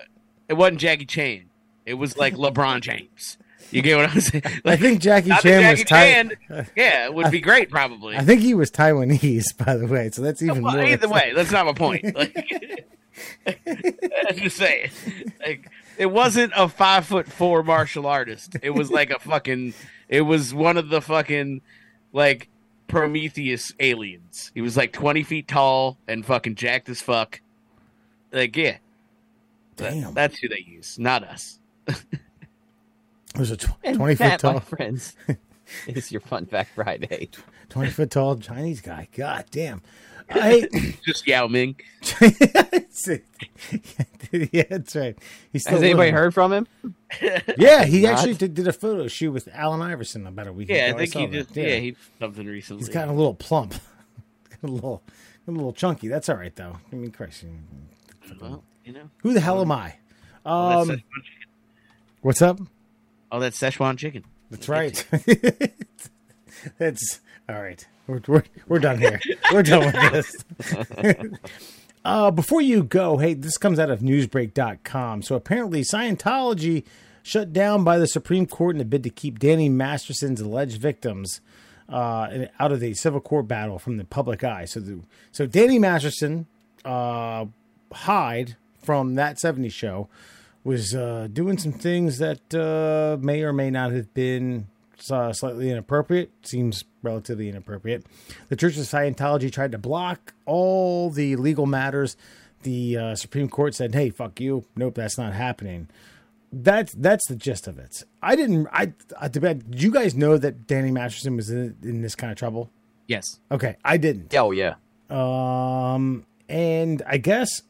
it wasn't Jackie Chan. It was like LeBron James. You get what I'm saying? I think Jackie Chan was Jackie Thai. Chan, yeah, it would be great probably. I think he was Taiwanese, by the way. So that's even Well, more. either way, that's not my point. Like, just saying, like, it wasn't a five foot four martial artist. It was like a fucking. It was one of the fucking like Prometheus aliens. He was like twenty feet tall and fucking jacked as fuck. Like, yeah, that- Damn. that's who they use, not us. It was a tw- And twenty foot that, my tall, friends, is your fun fact Friday. twenty foot tall Chinese guy. God damn. I, Just Yao Ming. yeah, that's right. He's still Has anybody living. heard from him? Yeah, he Not? actually did, did a photo shoot with Allen Iverson about a week ago. Yeah, ago. I think saw he that. just yeah, he something recently. He's gotten a little plump, a little, a little chunky. That's all right though. I mean, Christ, well, you know. who the hell am I? Oh, Um, what's up? Oh, that's Szechuan chicken. That's right. That's all right. We're, we're, we're done here. We're done with this. uh, before you go, hey, this comes out of newsbreak.com. So apparently, Scientology shut down by the Supreme Court in a bid to keep Danny Masterson's alleged victims uh, out of the civil court battle from the public eye. So, the, so Danny Masterson, uh, Hyde from that 70s show, was uh, doing some things that uh, may or may not have been uh, slightly inappropriate. Seems relatively inappropriate. The Church of Scientology tried to block all the legal matters. The uh, Supreme Court said, "Hey, fuck you. Nope, that's not happening." That's that's the gist of it. I didn't. I, I did you guys know that Danny Masterson was in, in this kind of trouble? Yes. Okay, I didn't. Oh yeah. Um, and I guess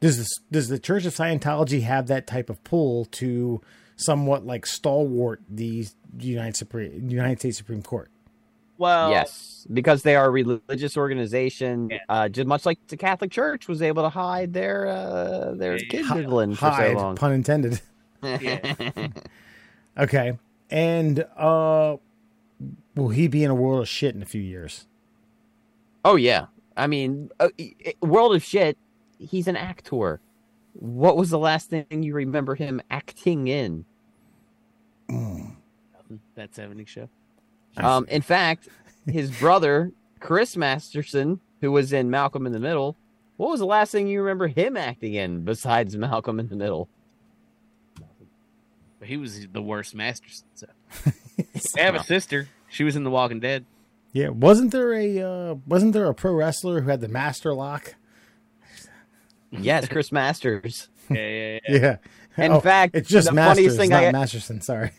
does this, does the Church of Scientology have that type of pull to somewhat like stalwart the United Supreme United States Supreme Court? Well, yes, because they are a religious organization, Yeah. uh, just much like the Catholic Church was able to hide their uh, their Yeah, kid Hi- diddling for so long. pun intended. Okay, and uh, will he be in a world of shit in a few years? oh yeah, I mean, uh, i- i- World of Shit. He's an actor. What was the last thing you remember him acting in? That 70 show. Um, in fact, his brother Chris Masterson, who was in Malcolm in the Middle, what was the last thing you remember him acting in besides Malcolm in the Middle? But he was the worst Masterson. So. I have a sister. She was in The Walking Dead. Yeah, wasn't there a uh, wasn't there a pro wrestler who had the master lock? Yes, Chris Masters. Yeah, yeah, yeah. Yeah. In Oh, fact, it's just the Masters, funniest thing not I- Masterson. Sorry.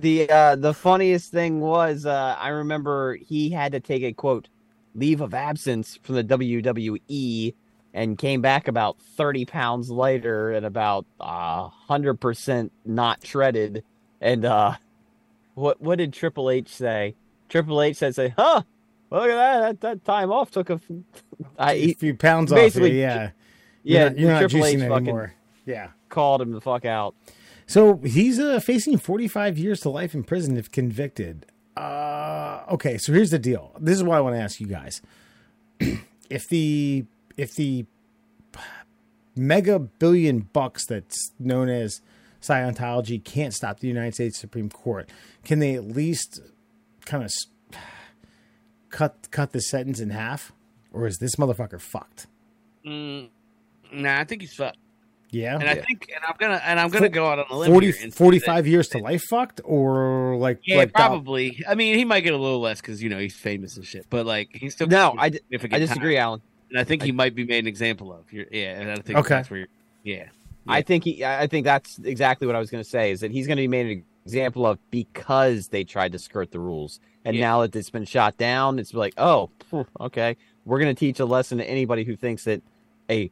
The uh the funniest thing was uh I remember he had to take a quote leave of absence from the WWE and came back about 30 pounds lighter and about uh 100% not shredded and uh what what did Triple H say? Triple H said say, "Huh? Look at that. That, that time off took a I a few pounds off. you, basically- Yeah. yeah, You're not, you're not Triple H fucking anymore. Yeah. called him the fuck out. So he's uh, facing 45 years to life in prison if convicted. Uh, okay, so here's the deal. This is what I want to ask you guys. if the if the mega billion bucks that's known as Scientology can't stop the United States Supreme Court, can they at least kind of cut cut the sentence in half, or is this motherfucker fucked? Mm, nah, I think he's fucked. Yeah, And I Yeah. think, and I'm gonna, and I'm gonna go out on a limb 40, here 45 that- years to life fucked, or like Yeah, like Dal- probably. I mean, he might get a little less because you know he's famous and shit. But like, he's still No, I, d- significant I disagree, Alan. And I think he might be made an example of. You're, yeah, and I think Okay. that's where. You're, yeah, I think he. I think that's exactly what I was going to say. Is that he's going to be made an example of because they tried to skirt the rules, and Yeah. now that it's been shot down, it's like, oh, okay, we're going to teach a lesson to anybody who thinks that a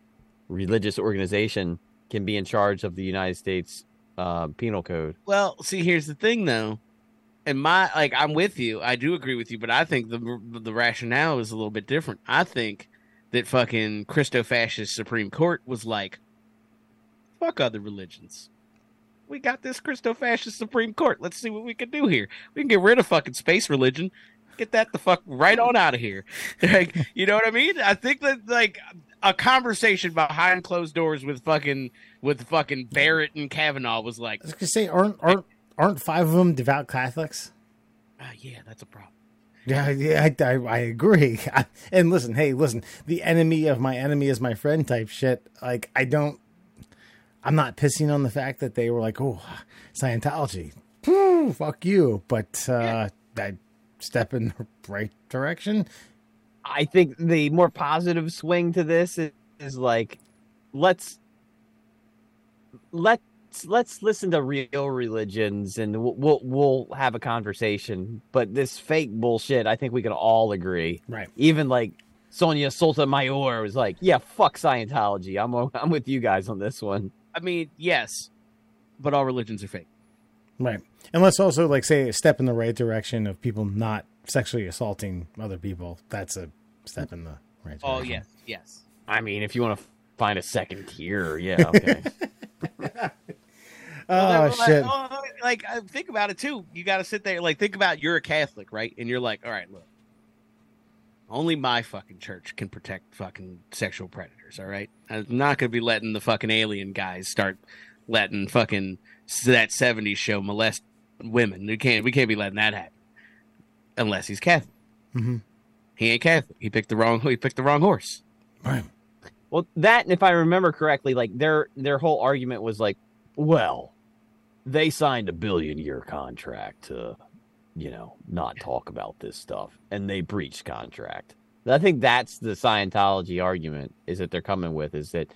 religious organization can be in charge of the United States uh, penal code. Well, see, here's the thing, though. And my like, I'm with you. I do agree with you, but I think the the rationale is a little bit different. I think that fucking Christo-fascist Supreme Court was like, fuck other religions. We got this Christo-fascist Supreme Court. Let's see what we can do here. We can get rid of fucking space religion. Get that the fuck right on out of here. Like, you know what I mean? I think that like a conversation behind closed doors with fucking with fucking Barrett and Kavanaugh was like, I was gonna say, aren't aren't aren't five of them devout Catholics? uh, yeah, that's a problem. Yeah, yeah, I, I, I agree. I, and listen, hey, listen, the enemy of my enemy is my friend type shit. Like, I don't, I'm not pissing on the fact that they were like, oh, Scientology, Whew, fuck you. But uh, I step in the right direction. I think the more positive swing to this is, is like, let's let's let's listen to real religions and we'll, we'll we'll have a conversation. But this fake bullshit, I think we can all agree. Right. Even like Sonia Sotomayor was like, "Yeah, fuck Scientology. I'm I'm with you guys on this one." I mean, yes, but all religions are fake. Right. And let's also like say a step in the right direction of people not sexually assaulting other people. That's a step in the right direction. Oh yes, yes. I mean, if you want to find a second tier, yeah, okay. Oh Well, shit. Like, oh, like, uh, think about it too. You got to sit there. Like, think about you're a Catholic, right? And you're like, all right, look, only my fucking church can protect fucking sexual predators. All right, I'm not gonna be letting the fucking alien guys start letting fucking that '70s show molest women. We can't. We can't be letting that happen unless he's Catholic. Mhm. He ain't Catholic. He picked the wrong. He picked the wrong horse. Right. Well, that, and if I remember correctly, like their their whole argument was like, well, they signed a billion year contract to, you know, not talk about this stuff, and they breached contract. I think that's the Scientology argument is that they're coming with is that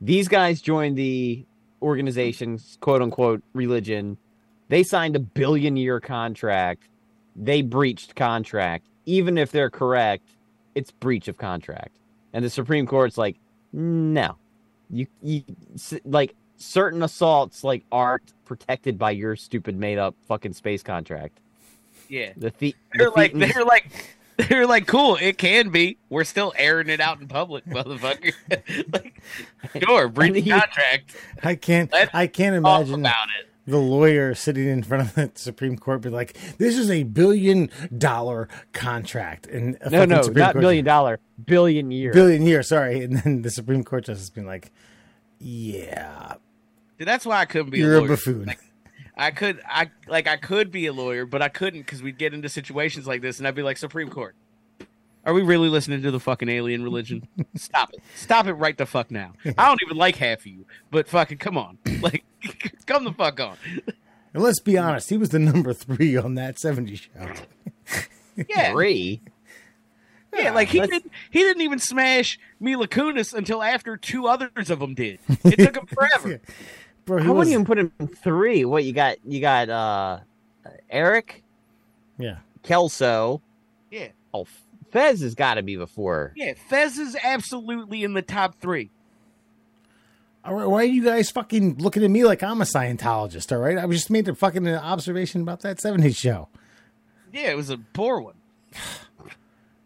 these guys joined the organization's quote unquote religion. They signed a billion year contract. They breached contract. Even if they're correct, it's breach of contract. And the Supreme Court's like, no, you, you like certain assaults like aren't protected by your stupid made up fucking space contract. Yeah. The the, They're the like Thetans- they're like they're like cool. It can be. We're still airing it out in public, motherfucker. like, sure, breach And contract. I can't. Let's I can't imagine about it. The lawyer sitting in front of the Supreme Court be like, "This is a billion dollar contract." And a no, no, Supreme not Court- billion dollar, billion year. billion year. Sorry, and then the Supreme Court justice being like, "Yeah, Dude, that's why I couldn't be you're a a lawyer. buffoon." Like, I could, I like, I could be a lawyer, but I couldn't because we'd get into situations like this, and I'd be like, Supreme Court, are we really listening to the fucking alien religion? Stop it, stop it right the fuck now. I don't even like half of you, but fucking come on, like, come the fuck on. and let's be honest, he was the number three on that '70s show. Yeah, Three. Yeah, like he let's- didn't he didn't even smash Mila Kunis until after two others of them did. It took him forever. Bro, he I was, wouldn't even put him in three. What you got? You got uh Eric yeah. Kelso. Yeah. Oh, Fez has got to be before. Yeah, Fez is absolutely in the top three. All right, why are you guys fucking looking at me like I'm a Scientologist? All right, I was just made a fucking observation about that '70s show. Yeah, it was a poor one.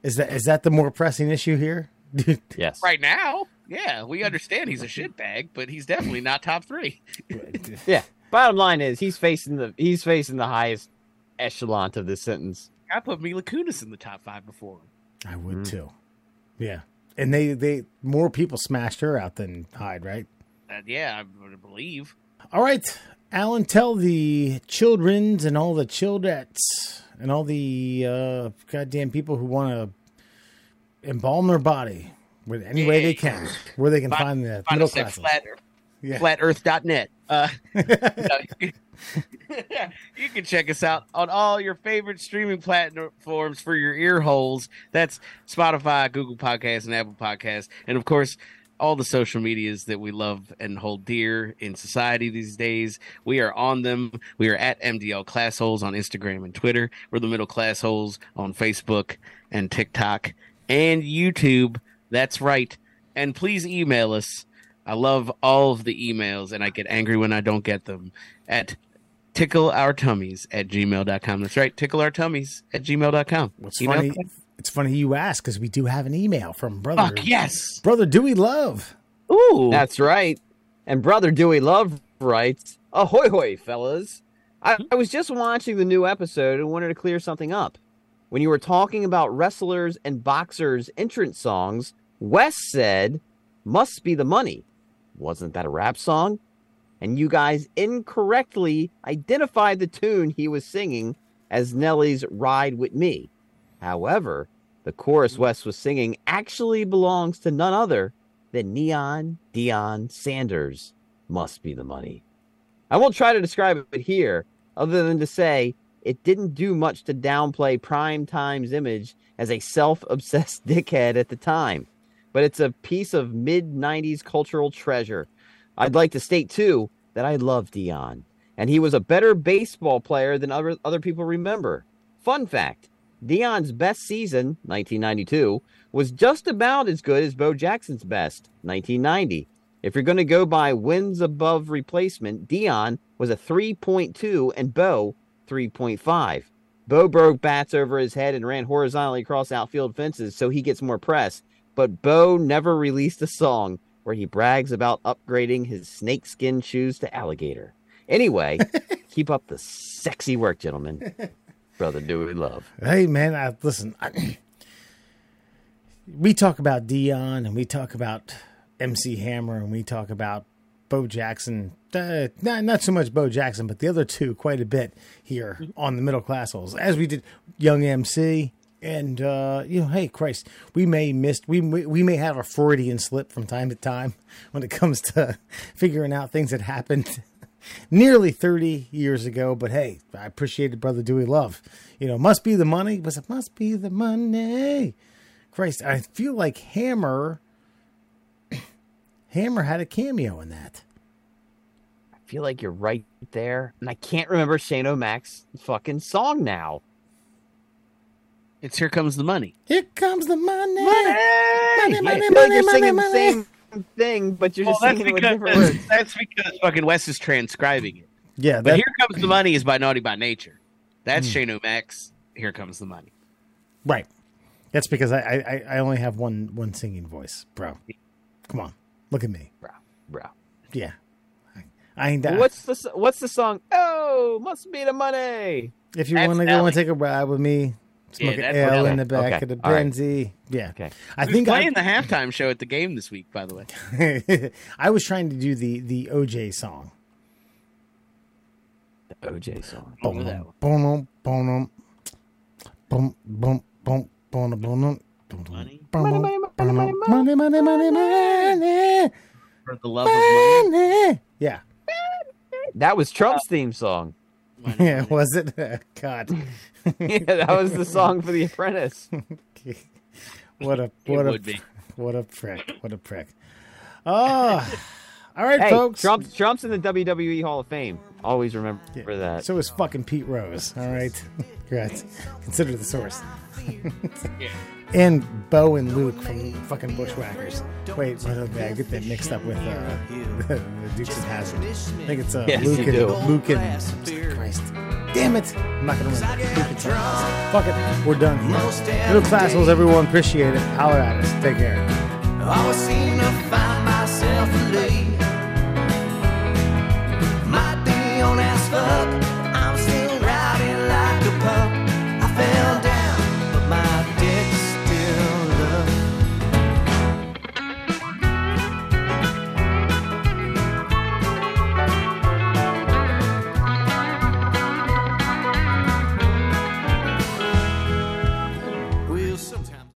Is that is that the more pressing issue here? Yes. Right now, yeah, we understand he's a shitbag, but he's definitely not top three. Yeah. Bottom line is he's facing the he's facing the highest echelon of this sentence. I put Mila Kunis in the top five before him. I would Mm. too. Yeah, and they they more people smashed her out than Hyde, right? Uh, yeah, I would believe. All right, Alan, tell the childrens and all the childrettes and all the uh, goddamn people who want to embalm their body with any way they can, where they can Find- find the Find middle us at class. flat, Yeah. flatearth.net. Uh, you can check us out on all your favorite streaming platforms for your ear holes. That's Spotify, Google Podcasts, and Apple Podcasts. And of course, all the social medias that we love and hold dear in society these days. We are on them. We are at MDL Class Holes on Instagram and Twitter. We're the Middle Class Holes on Facebook and TikTok and YouTube. That's right. And please email us I love all of the emails and I get angry when I don't get them at tickleourtummies at gmail.com. That's right, tickleourtummies at gmail.com. What's Email funny? them. It's funny you ask because we do have an email from brother Fuck yes. brother Dewey Love. Ooh. That's right. And brother Dewey Love writes, Ahoy hoy, fellas. I, I was just watching the new episode and wanted to clear something up. When you were talking about wrestlers and boxers' entrance songs, Wes said, must be the money. Wasn't that a rap song? And you guys incorrectly identified the tune he was singing as Nelly's Ride With Me. However, the chorus Wes was singing actually belongs to none other than Neon Deion Sanders. Must be the money. I won't try to describe it here, other than to say it didn't do much to downplay Prime Time's image as a self obsessed dickhead at the time. But it's a piece of mid 90s cultural treasure. I'd like to state, too, that I love Deion, and he was a better baseball player than other, other people remember. Fun fact Deion's best season, 1992, was just about as good as Bo Jackson's best, 1990. If you're going to go by wins above replacement, Deion was a 3.2 and Bo 3.5. Bo broke bats over his head and ran horizontally across outfield fences, so he gets more press. But Bo never released a song where he brags about upgrading his snakeskin shoes to alligator. Anyway, keep up the sexy work, gentlemen. Brother Dewey Love. Hey man, I listen. I, we talk about Deion and we talk about MC Hammer and we talk about Bo Jackson. Uh, not not so much Bo Jackson, but the other two quite a bit here on the middle class holes, as we did Young MC. And uh, you know, hey Christ, we may missed we we we may have a Freudian slip from time to time when it comes to figuring out things that happened nearly 30 years ago. But hey, I appreciated Brother Dewey Love. You know, must be the money. but it must be the money? Christ, I feel like Hammer. Hammer had a cameo in that. I feel like you're right there, and I can't remember Shane O'Mac's fucking song now. It's Here Comes the Money. Here comes the money. Money, I money, feel money, like money, you're money, singing money. the same thing, but you're just Well, that's singing it with because, different words. that's because fucking Wes is transcribing it. Yeah, But Here Comes the Money is by Naughty by Nature. That's Hmm. Shane O'Mac's. Here Comes the Money. right. That's because I, I I only have one one singing voice, bro. Come on, look at me. Bro, bro. Yeah, I, I ain't that. What's the what's the song? Oh, must be the money. If you want to go and take a ride with me, smoke Yeah, an that's L Nelly. in the back Okay. of the All right. Benzie. Yeah, Okay. I Who's think I, playing the halftime show at the game this week, by the way. I was trying to do the the OJ song. The OJ song. Boom, that boom, boom, boom, boom, boom, boom, boom, boom. Money? Money, Money, money, money, money, money, money, money, For the love of money. money. Yeah, That was Trump's theme song. Money, yeah. money. Was it? God, yeah, that was the song for The Apprentice. what a what a be. what a prick! What a prick! Oh, all right, Hey, folks. Trump, Trump's in the WWE Hall of Fame. Always remember Yeah. that. So is fucking Pete Rose. All right, congrats. Consider the source. Yeah. and Bo and Luke from fucking Bushwhackers. Wait, what okay, I get that mixed up with uh, the Dukes of Hazzard. I think it's uh, Yes, Luke you and do. Luke and Christ. Damn it! I'm not gonna remember. Luke and. Fuck it, we're done here. Middle classicals, everyone appreciate it. Holler at us. Take care. Always seem to find myself late. Might be on as fuck,